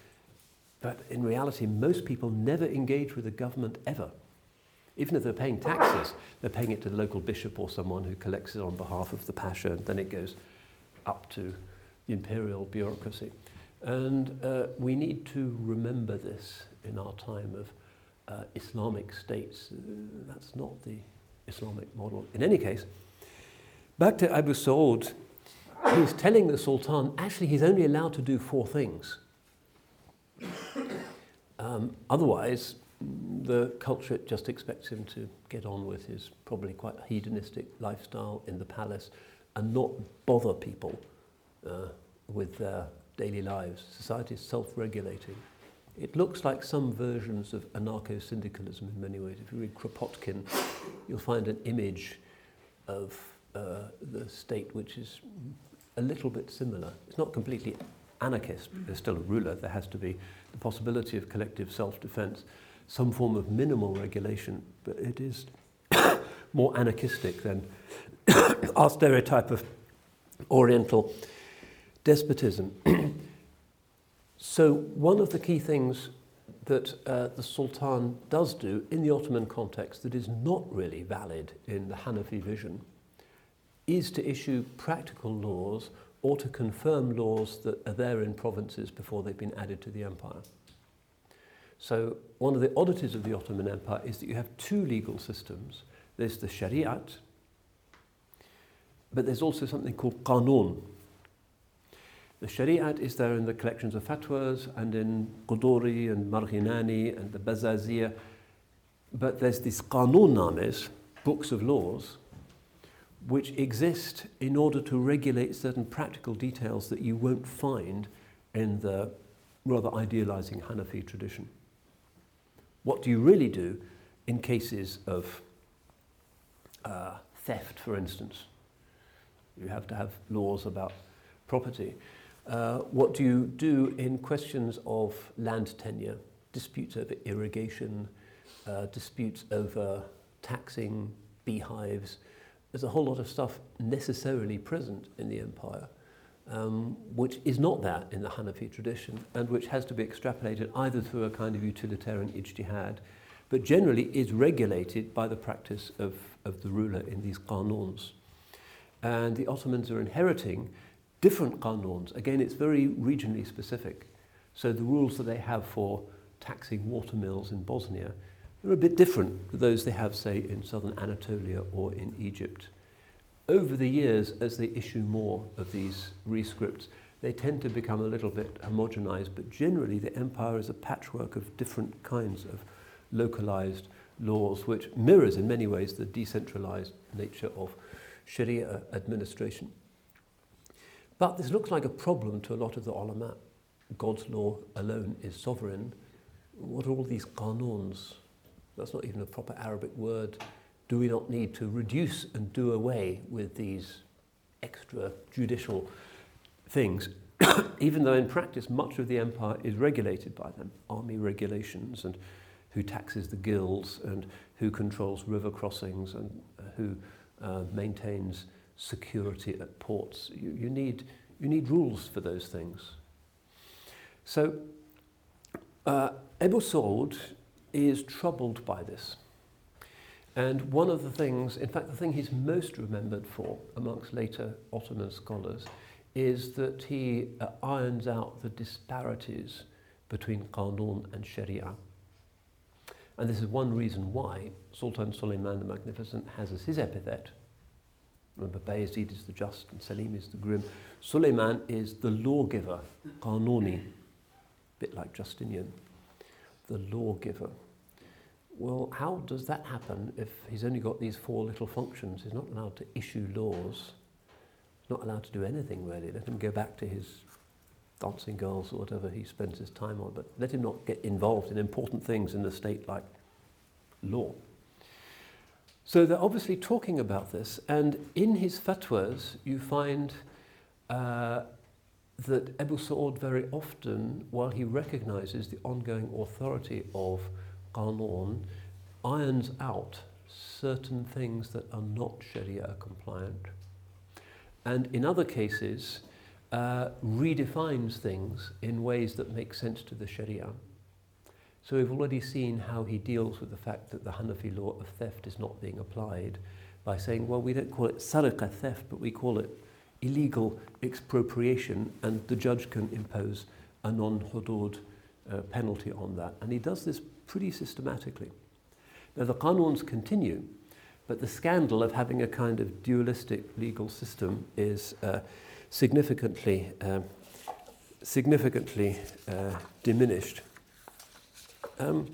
But in reality, most people never engage with the government ever. Even if they're paying taxes, they're paying it to the local bishop or someone who collects it on behalf of the pasha, and then it goes up to the imperial bureaucracy. And uh, we need to remember this in our time of uh, Islamic states. Uh, that's not the Islamic model. In any case, back to Abu Saud, he's telling the Sultan actually he's only allowed to do four things. Um, otherwise, the culture just expects him to get on with his probably quite hedonistic lifestyle in the palace and not bother people uh, with their daily lives. Society is self-regulating. It looks like some versions of anarcho-syndicalism in many ways. If you read Kropotkin, you'll find an image of uh, the state which is a little bit similar. It's not completely anarchist. There's still a ruler. There has to be the possibility of collective self-defense, some form of minimal regulation, but it is more anarchistic than our stereotype of Oriental despotism. so one of the key things that uh, the Sultan does do in the Ottoman context that is not really valid in the Hanafi vision is to issue practical laws or to confirm laws that are there in provinces before they've been added to the empire. So one of the oddities of the Ottoman Empire is that you have two legal systems. There's the Shariat, but there's also something called Qanun, the Shariat is there in the collections of fatwas and in Quduri and Marghinani and the Bazazia. But there's these Qanun names, books of laws, which exist in order to regulate certain practical details that you won't find in the rather idealizing Hanafi tradition. What do you really do in cases of uh, theft, for instance? You have to have laws about property. Uh, what do you do in questions of land tenure, disputes over irrigation, uh, disputes over taxing beehives? There's a whole lot of stuff necessarily present in the empire, um, which is not that in the Hanafi tradition, and which has to be extrapolated either through a kind of utilitarian ijtihad, but generally is regulated by the practice of, of the ruler in these qanuns. And the Ottomans are inheriting different qanuns. Again, it's very regionally specific. So the rules that they have for taxing water mills in Bosnia are a bit different to those they have, say, in southern Anatolia or in Egypt. Over the years, as they issue more of these rescripts, they tend to become a little bit homogenized, but generally the empire is a patchwork of different kinds of localized laws, which mirrors in many ways the decentralized nature of Sharia administration. But this looks like a problem to a lot of the ulama. God's law alone is sovereign. What are all these qanuns? That's not even a proper Arabic word. Do we not need to reduce and do away with these extra judicial things, even though in practice much of the empire is regulated by them, army regulations and who taxes the guilds and who controls river crossings and uh, who uh, maintains security at ports. You, you, need, you need rules for those things. So uh, Ebu Saud is troubled by this. And one of the things, in fact, the thing he's most remembered for amongst later Ottoman scholars, is that he uh, irons out the disparities between Qanun and Sharia. And this is one reason why Sultan Suleiman the Magnificent has as his epithet. Remember, Bayezid is the just and Selim is the grim. Suleiman is the lawgiver, Qanuni, a bit like Justinian, the lawgiver. Well, how does that happen if he's only got these four little functions? He's not allowed to issue laws, he's not allowed to do anything really. Let him go back to his dancing girls or whatever he spends his time on, but let him not get involved in important things in the state like law. So they're obviously talking about this, and in his fatwas, you find uh, that Abu Sa'ud very often, while he recognizes the ongoing authority of Qanun, irons out certain things that are not Sharia compliant. And in other cases, uh, redefines things in ways that make sense to the Sharia. So we've already seen how he deals with the fact that the Hanafi law of theft is not being applied by saying, well, we don't call it sariqa theft, but we call it illegal expropriation, and the judge can impose a non-hudud uh, penalty on that. And he does this pretty systematically. Now, the qanuns continue, but the scandal of having a kind of dualistic legal system is uh, significantly, um, significantly uh, diminished. Um,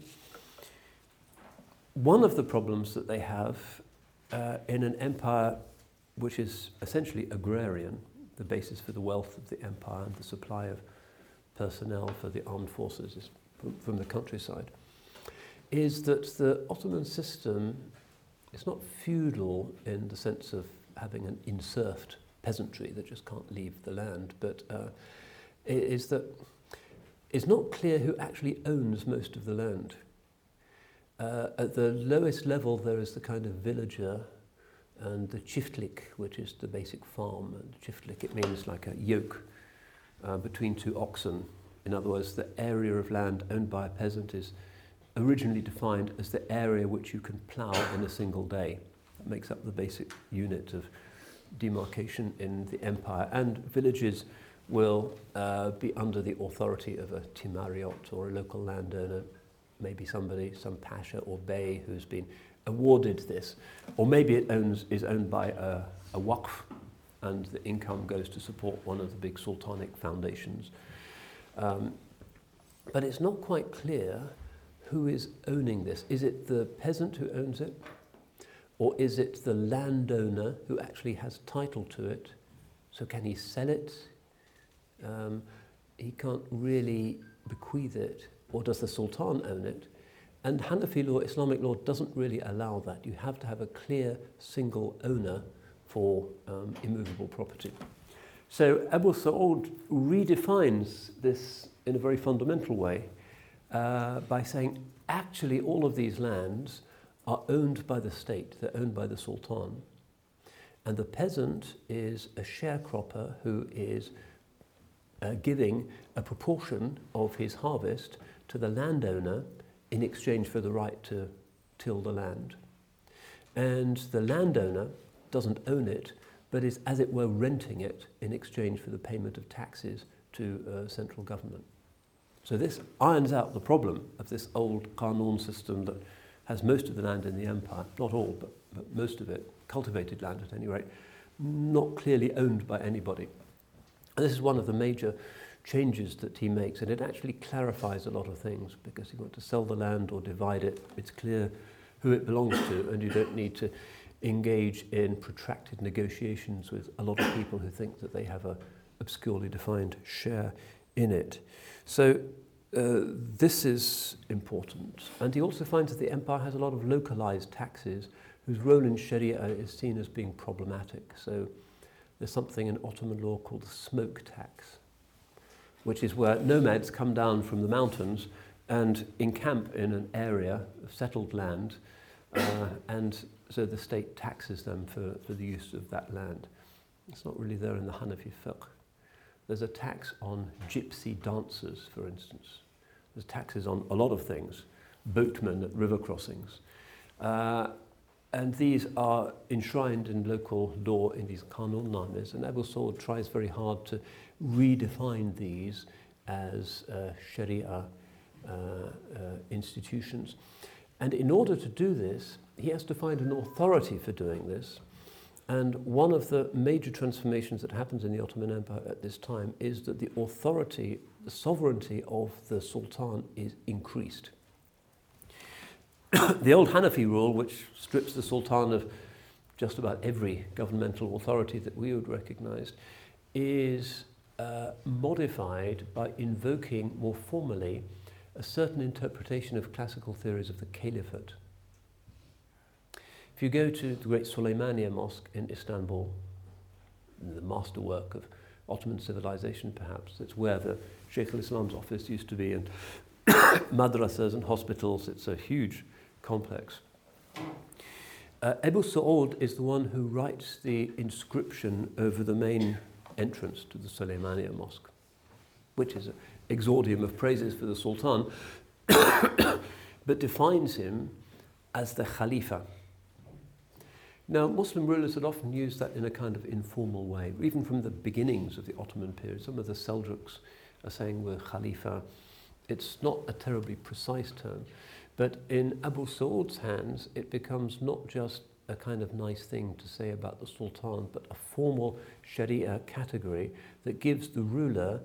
one of the problems that they have uh, in an empire which is essentially agrarian, the basis for the wealth of the empire and the supply of personnel for the armed forces is from, from the countryside, is that the Ottoman system is not feudal in the sense of having an inserfed peasantry that just can't leave the land, but uh, is that it's not clear who actually owns most of the land. Uh, at the lowest level, there is the kind of villager and the chiftlik, which is the basic farm. And chiftlik, it means like a yoke uh, between two oxen. In other words, the area of land owned by a peasant is originally defined as the area which you can plough in a single day. That makes up the basic unit of demarcation in the empire, and villages will uh, be under the authority of a timariot or a local landowner, maybe somebody, some pasha or bey who's been awarded this, or maybe it owns, is owned by a, a waqf and the income goes to support one of the big sultanic foundations. Um, but it's not quite clear who is owning this. Is it the peasant who owns it? Or is it the landowner who actually has title to it? So can he sell it? Um, he can't really bequeath it. Or does the sultan own it? And Hanafi law, Islamic law, doesn't really allow that. You have to have a clear single owner for um, immovable property. So Abu Sa'ud redefines this in a very fundamental way uh, by saying actually all of these lands are owned by the state, they're owned by the sultan. And the peasant is a sharecropper who is uh, giving a proportion of his harvest to the landowner in exchange for the right to till the land. And the landowner doesn't own it, but is, as it were, renting it in exchange for the payment of taxes to uh, central government. So this irons out the problem of this old Qanun system that has most of the land in the empire, not all, but, but most of it, cultivated land at any rate, not clearly owned by anybody. And this is one of the major changes that he makes, and it actually clarifies a lot of things because you want to sell the land or divide it, it's clear who it belongs to, and you don't need to engage in protracted negotiations with a lot of people who think that they have a obscurely defined share in it. So uh, this is important. And he also finds that the empire has a lot of localized taxes whose role in Sharia is seen as being problematic. So there's something in Ottoman law called the smoke tax, which is where nomads come down from the mountains and encamp in an area of settled land, uh, and so the state taxes them for, for the use of that land. It's not really there in the Hanafi fiqh. There's a tax on gypsy dancers, for instance. There's taxes on a lot of things, boatmen at river crossings. Uh, and these are enshrined in local law in these names, and Abu Saud tries very hard to redefine these as uh, Sharia uh, uh, institutions. And in order to do this, he has to find an authority for doing this. And one of the major transformations that happens in the Ottoman Empire at this time is that the authority, the sovereignty of the Sultan is increased. the old Hanafi rule, which strips the Sultan of just about every governmental authority that we would recognize, is uh, modified by invoking more formally a certain interpretation of classical theories of the caliphate. If you go to the great Suleymaniye Mosque in Istanbul, the masterwork of Ottoman civilization perhaps, it's where the Sheikh al-Islam's office used to be and madrasas and hospitals, it's a huge complex. Uh, Abu Saud is the one who writes the inscription over the main entrance to the Suleymaniye Mosque, which is an exordium of praises for the Sultan, but defines him as the Khalifa. Now, Muslim rulers had often used that in a kind of informal way, even from the beginnings of the Ottoman period. Some of the Seljuks are saying we're Khalifa. It's not a terribly precise term, but in Abu Saud's hands, it becomes not just a kind of nice thing to say about the Sultan, but a formal Sharia category that gives the ruler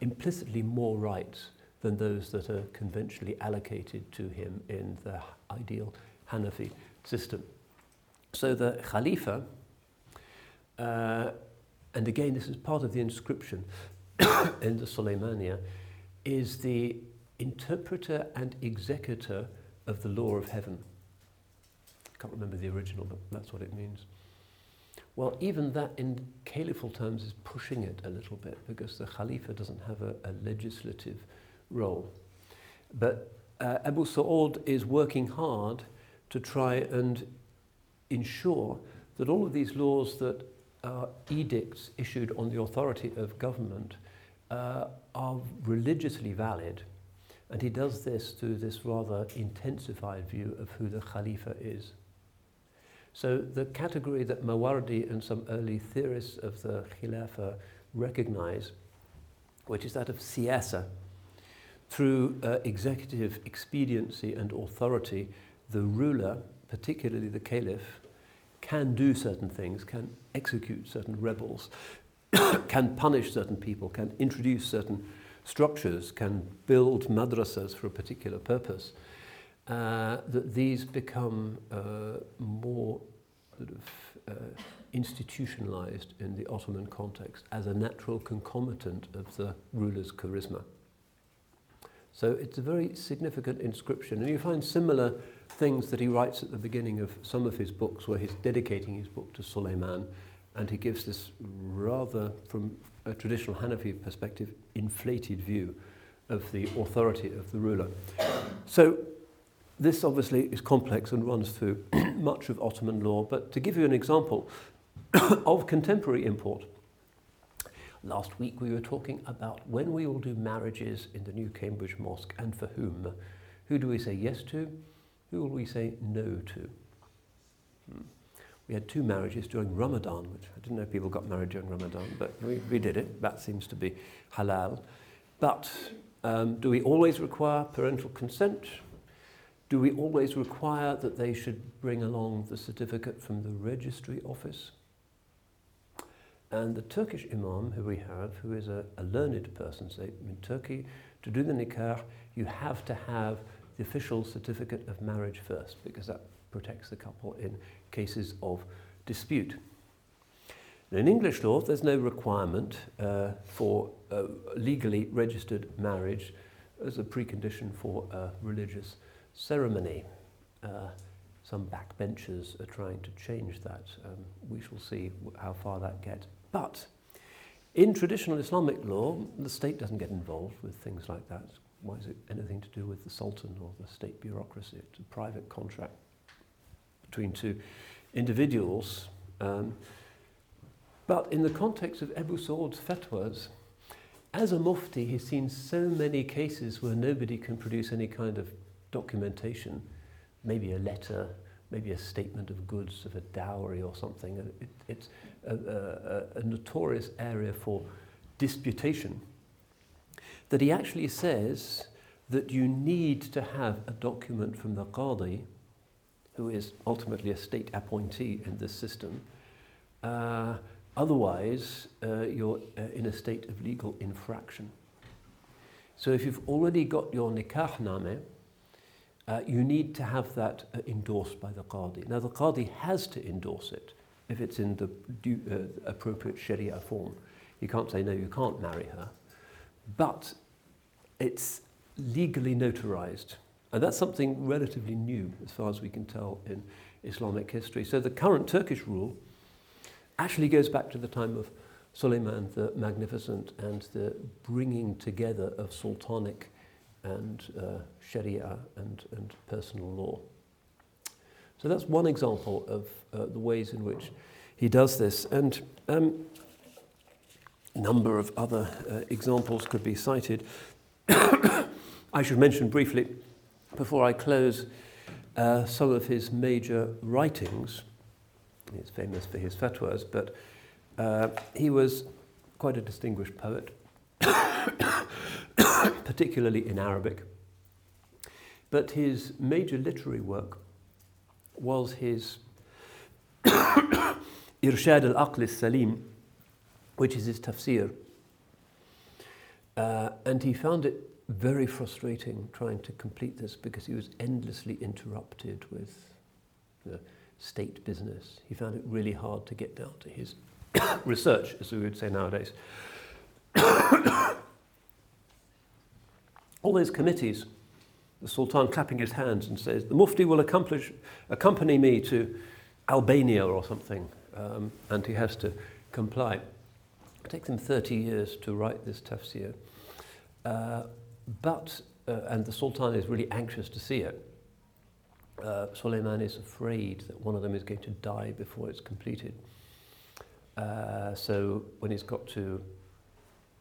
implicitly more rights than those that are conventionally allocated to him in the ideal Hanafi system. So the Khalifa, uh, and again, this is part of the inscription in the Suleymaniye, is the interpreter and executor of the law of heaven. I can't remember the original, but that's what it means. Well, even that in caliphal terms is pushing it a little bit because the Khalifa doesn't have a, a legislative role. But uh, Abu Saud is working hard to try and ensure that all of these laws that are edicts issued on the authority of government uh, are religiously valid. And he does this through this rather intensified view of who the Khalifa is. So the category that Mawardi and some early theorists of the Khilafah recognize, which is that of siyasa, through uh, executive expediency and authority, the ruler, particularly the caliph, can do certain things, can execute certain rebels, can punish certain people, can introduce certain structures, can build madrasas for a particular purpose, uh, that these become uh, more sort of uh, institutionalized in the Ottoman context as a natural concomitant of the ruler's charisma. So it's a very significant inscription. And you find similar things that he writes at the beginning of some of his books, where he's dedicating his book to Suleiman, and he gives this rather, from a traditional Hanafi perspective, inflated view of the authority of the ruler. So this obviously is complex and runs through much of Ottoman law, but to give you an example of contemporary import, Last week we were talking about when we will do marriages in the new Cambridge Mosque and for whom. Who do we say yes to? Who will we say no to? Hmm. We had two marriages during Ramadan, which I didn't know people got married during Ramadan, but we, we did it. That seems to be halal. But um, do we always require parental consent? Do we always require that they should bring along the certificate from the registry office? And the Turkish imam who we have, who is a, a learned person, say in Turkey, to do the nikah, you have to have the official certificate of marriage first, because that protects the couple in cases of dispute. In English law, there's no requirement uh, for uh, legally registered marriage as a precondition for a religious ceremony. Uh, some backbenchers are trying to change that. Um, we shall see how far that gets. But in traditional Islamic law, the state doesn't get involved with things like that. Why is it anything to do with the Sultan or the state bureaucracy? It's a private contract between two individuals. Um, but in the context of Abu Saud's fatwas, as a mufti, he's seen so many cases where nobody can produce any kind of documentation, maybe a letter, maybe a statement of goods of a dowry or something. It, it's a, a, a notorious area for disputation. That he actually says that you need to have a document from the Qadi, who is ultimately a state appointee in this system. Uh, otherwise, uh, you're uh, in a state of legal infraction. So if you've already got your nikah name, uh, you need to have that uh, endorsed by the Qadi. Now, the Qadi has to endorse it if it's in the due, uh, appropriate Sharia form. You can't say, no, you can't marry her. But it's legally notarized. And that's something relatively new, as far as we can tell, in Islamic history. So the current Turkish rule actually goes back to the time of Suleiman the Magnificent and the bringing together of sultanic and uh, Sharia and, and personal law. So that's one example of uh, the ways in which he does this. And um, a number of other uh, examples could be cited. I should mention briefly, before I close, uh, some of his major writings. He's famous for his fatwas, but uh, he was quite a distinguished poet. particularly in Arabic. But his major literary work was his Irshad al-Aql salim which is his tafsir. Uh, and he found it very frustrating trying to complete this because he was endlessly interrupted with the state business. He found it really hard to get down to his research, as we would say nowadays. all those committees, the Sultan clapping his hands and says, the Mufti will accomplish, accompany me to Albania or something, um, and he has to comply. It takes him 30 years to write this tafsir. Uh, but, uh, and the Sultan is really anxious to see it. Uh, Suleiman is afraid that one of them is going to die before it's completed. Uh, so when he's got to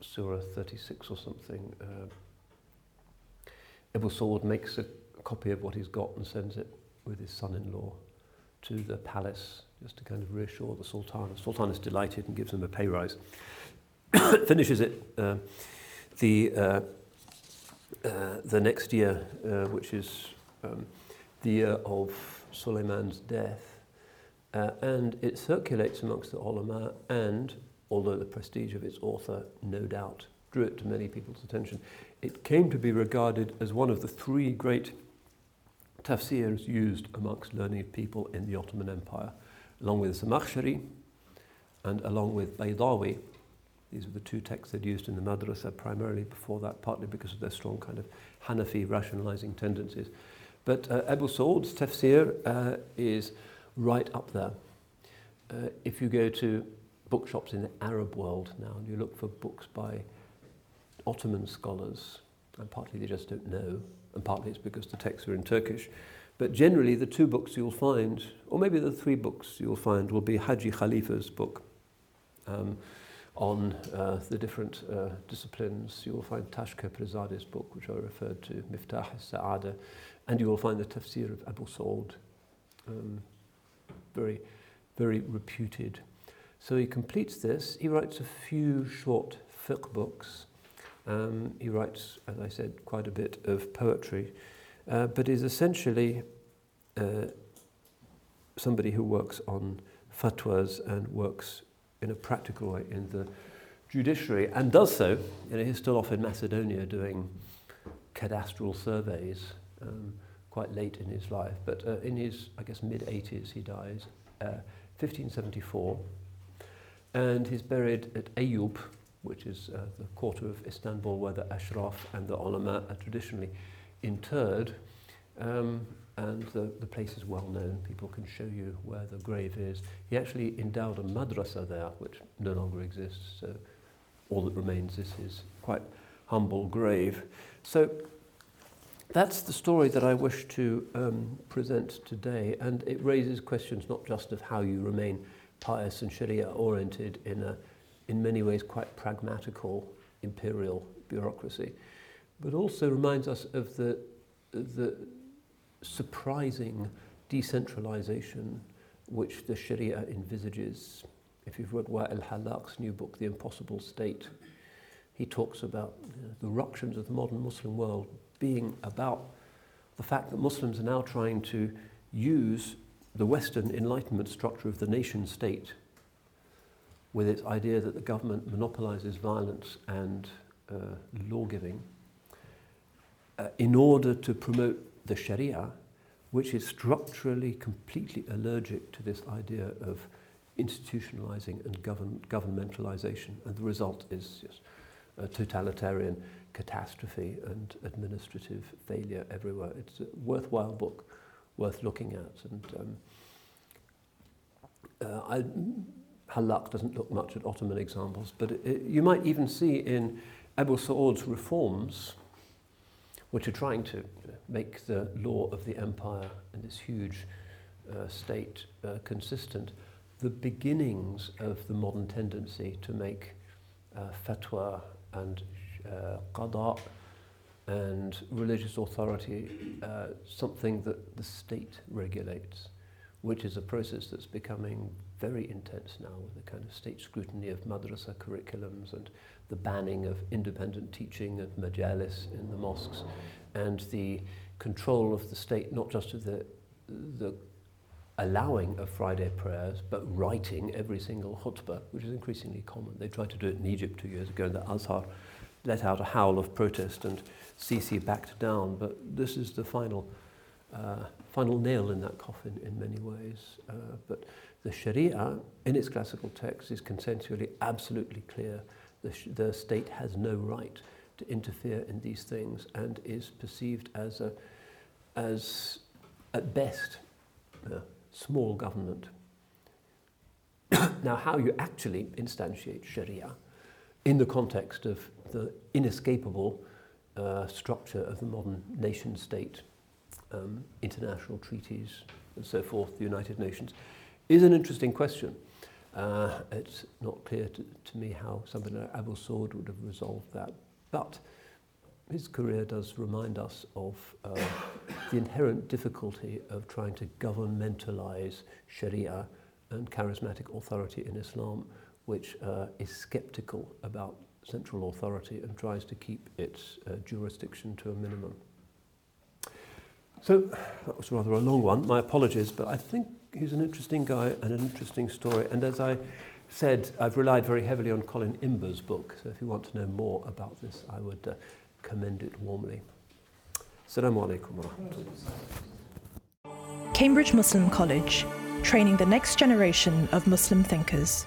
Surah 36 or something, uh, Abu Saud makes a copy of what he's got and sends it with his son-in-law to the palace just to kind of reassure the Sultan. The Sultan is delighted and gives him a pay rise. Finishes it uh, the, uh, the next year, uh, which is um, the year of Suleiman's death. Uh, and it circulates amongst the ulama and, although the prestige of its author no doubt drew it to many people's attention, it came to be regarded as one of the three great tafsirs used amongst learned people in the Ottoman Empire, along with Zamakhshari and along with Baydawi. These were the two texts they'd used in the madrasa primarily before that, partly because of their strong kind of Hanafi rationalizing tendencies. But uh, Abu Saud's tafsir uh, is right up there. Uh, if you go to bookshops in the Arab world now and you look for books by Ottoman scholars, and partly they just don't know, and partly it's because the texts are in Turkish. But generally, the two books you'll find, or maybe the three books you'll find, will be Haji Khalifa's book um, on uh, the different uh, disciplines. You will find Tashkaprizadeh's book, which I referred to, Miftah al-Sa'ada, and you will find the tafsir of Abu Saud, um, very, very reputed. So he completes this. He writes a few short fiqh books, um, he writes, as I said, quite a bit of poetry, uh, but is essentially uh, somebody who works on fatwas and works in a practical way in the judiciary and does so. You know, he's still off in Macedonia doing cadastral surveys um, quite late in his life, but uh, in his, I guess, mid 80s, he dies, uh, 1574, and he's buried at Ayub, which is uh, the quarter of Istanbul where the ashraf and the ulama are traditionally interred. Um, and the, the place is well known. People can show you where the grave is. He actually endowed a madrasa there, which no longer exists. So all that remains is his quite humble grave. So that's the story that I wish to um, present today. And it raises questions not just of how you remain pious and Sharia oriented in a in many ways quite pragmatical imperial bureaucracy, but also reminds us of the, the surprising decentralization which the Sharia envisages. If you've read Wael Hallaq's new book, The Impossible State, he talks about you know, the ructions of the modern Muslim world being about the fact that Muslims are now trying to use the Western Enlightenment structure of the nation state with its idea that the government monopolizes violence and uh, law giving uh, in order to promote the Sharia, which is structurally completely allergic to this idea of institutionalizing and govern, governmentalization. And the result is yes, a totalitarian catastrophe and administrative failure everywhere. It's a worthwhile book, worth looking at. And um, uh, I, Hallaq doesn't look much at Ottoman examples, but it, it, you might even see in Abu Saud's reforms, which are trying to make the law of the empire and this huge uh, state uh, consistent, the beginnings of the modern tendency to make uh, fatwa and uh, qada and religious authority uh, something that the state regulates, which is a process that's becoming very intense now with the kind of state scrutiny of madrasa curriculums and the banning of independent teaching at majalis in the mosques and the control of the state, not just of the, the allowing of Friday prayers, but writing every single khutbah, which is increasingly common. They tried to do it in Egypt two years ago, and the Azhar let out a howl of protest, and Sisi backed down. But this is the final, uh, final nail in that coffin in many ways. Uh, but the Sharia, in its classical text, is consensually absolutely clear. The, the state has no right to interfere in these things and is perceived as, a, as at best, a small government. now, how you actually instantiate Sharia in the context of the inescapable uh, structure of the modern nation state, um, international treaties, and so forth, the United Nations, is an interesting question. Uh, it's not clear to, to me how somebody like Abu Saud would have resolved that. But his career does remind us of uh, the inherent difficulty of trying to governmentalize Sharia and charismatic authority in Islam, which uh, is skeptical about central authority and tries to keep its uh, jurisdiction to a minimum. So that was rather a long one. My apologies, but I think he's an interesting guy and an interesting story. And as I said, I've relied very heavily on Colin Imber's book. So if you want to know more about this, I would uh, commend it warmly. Assalamu alaikum
Cambridge Muslim College, training the next generation of Muslim thinkers.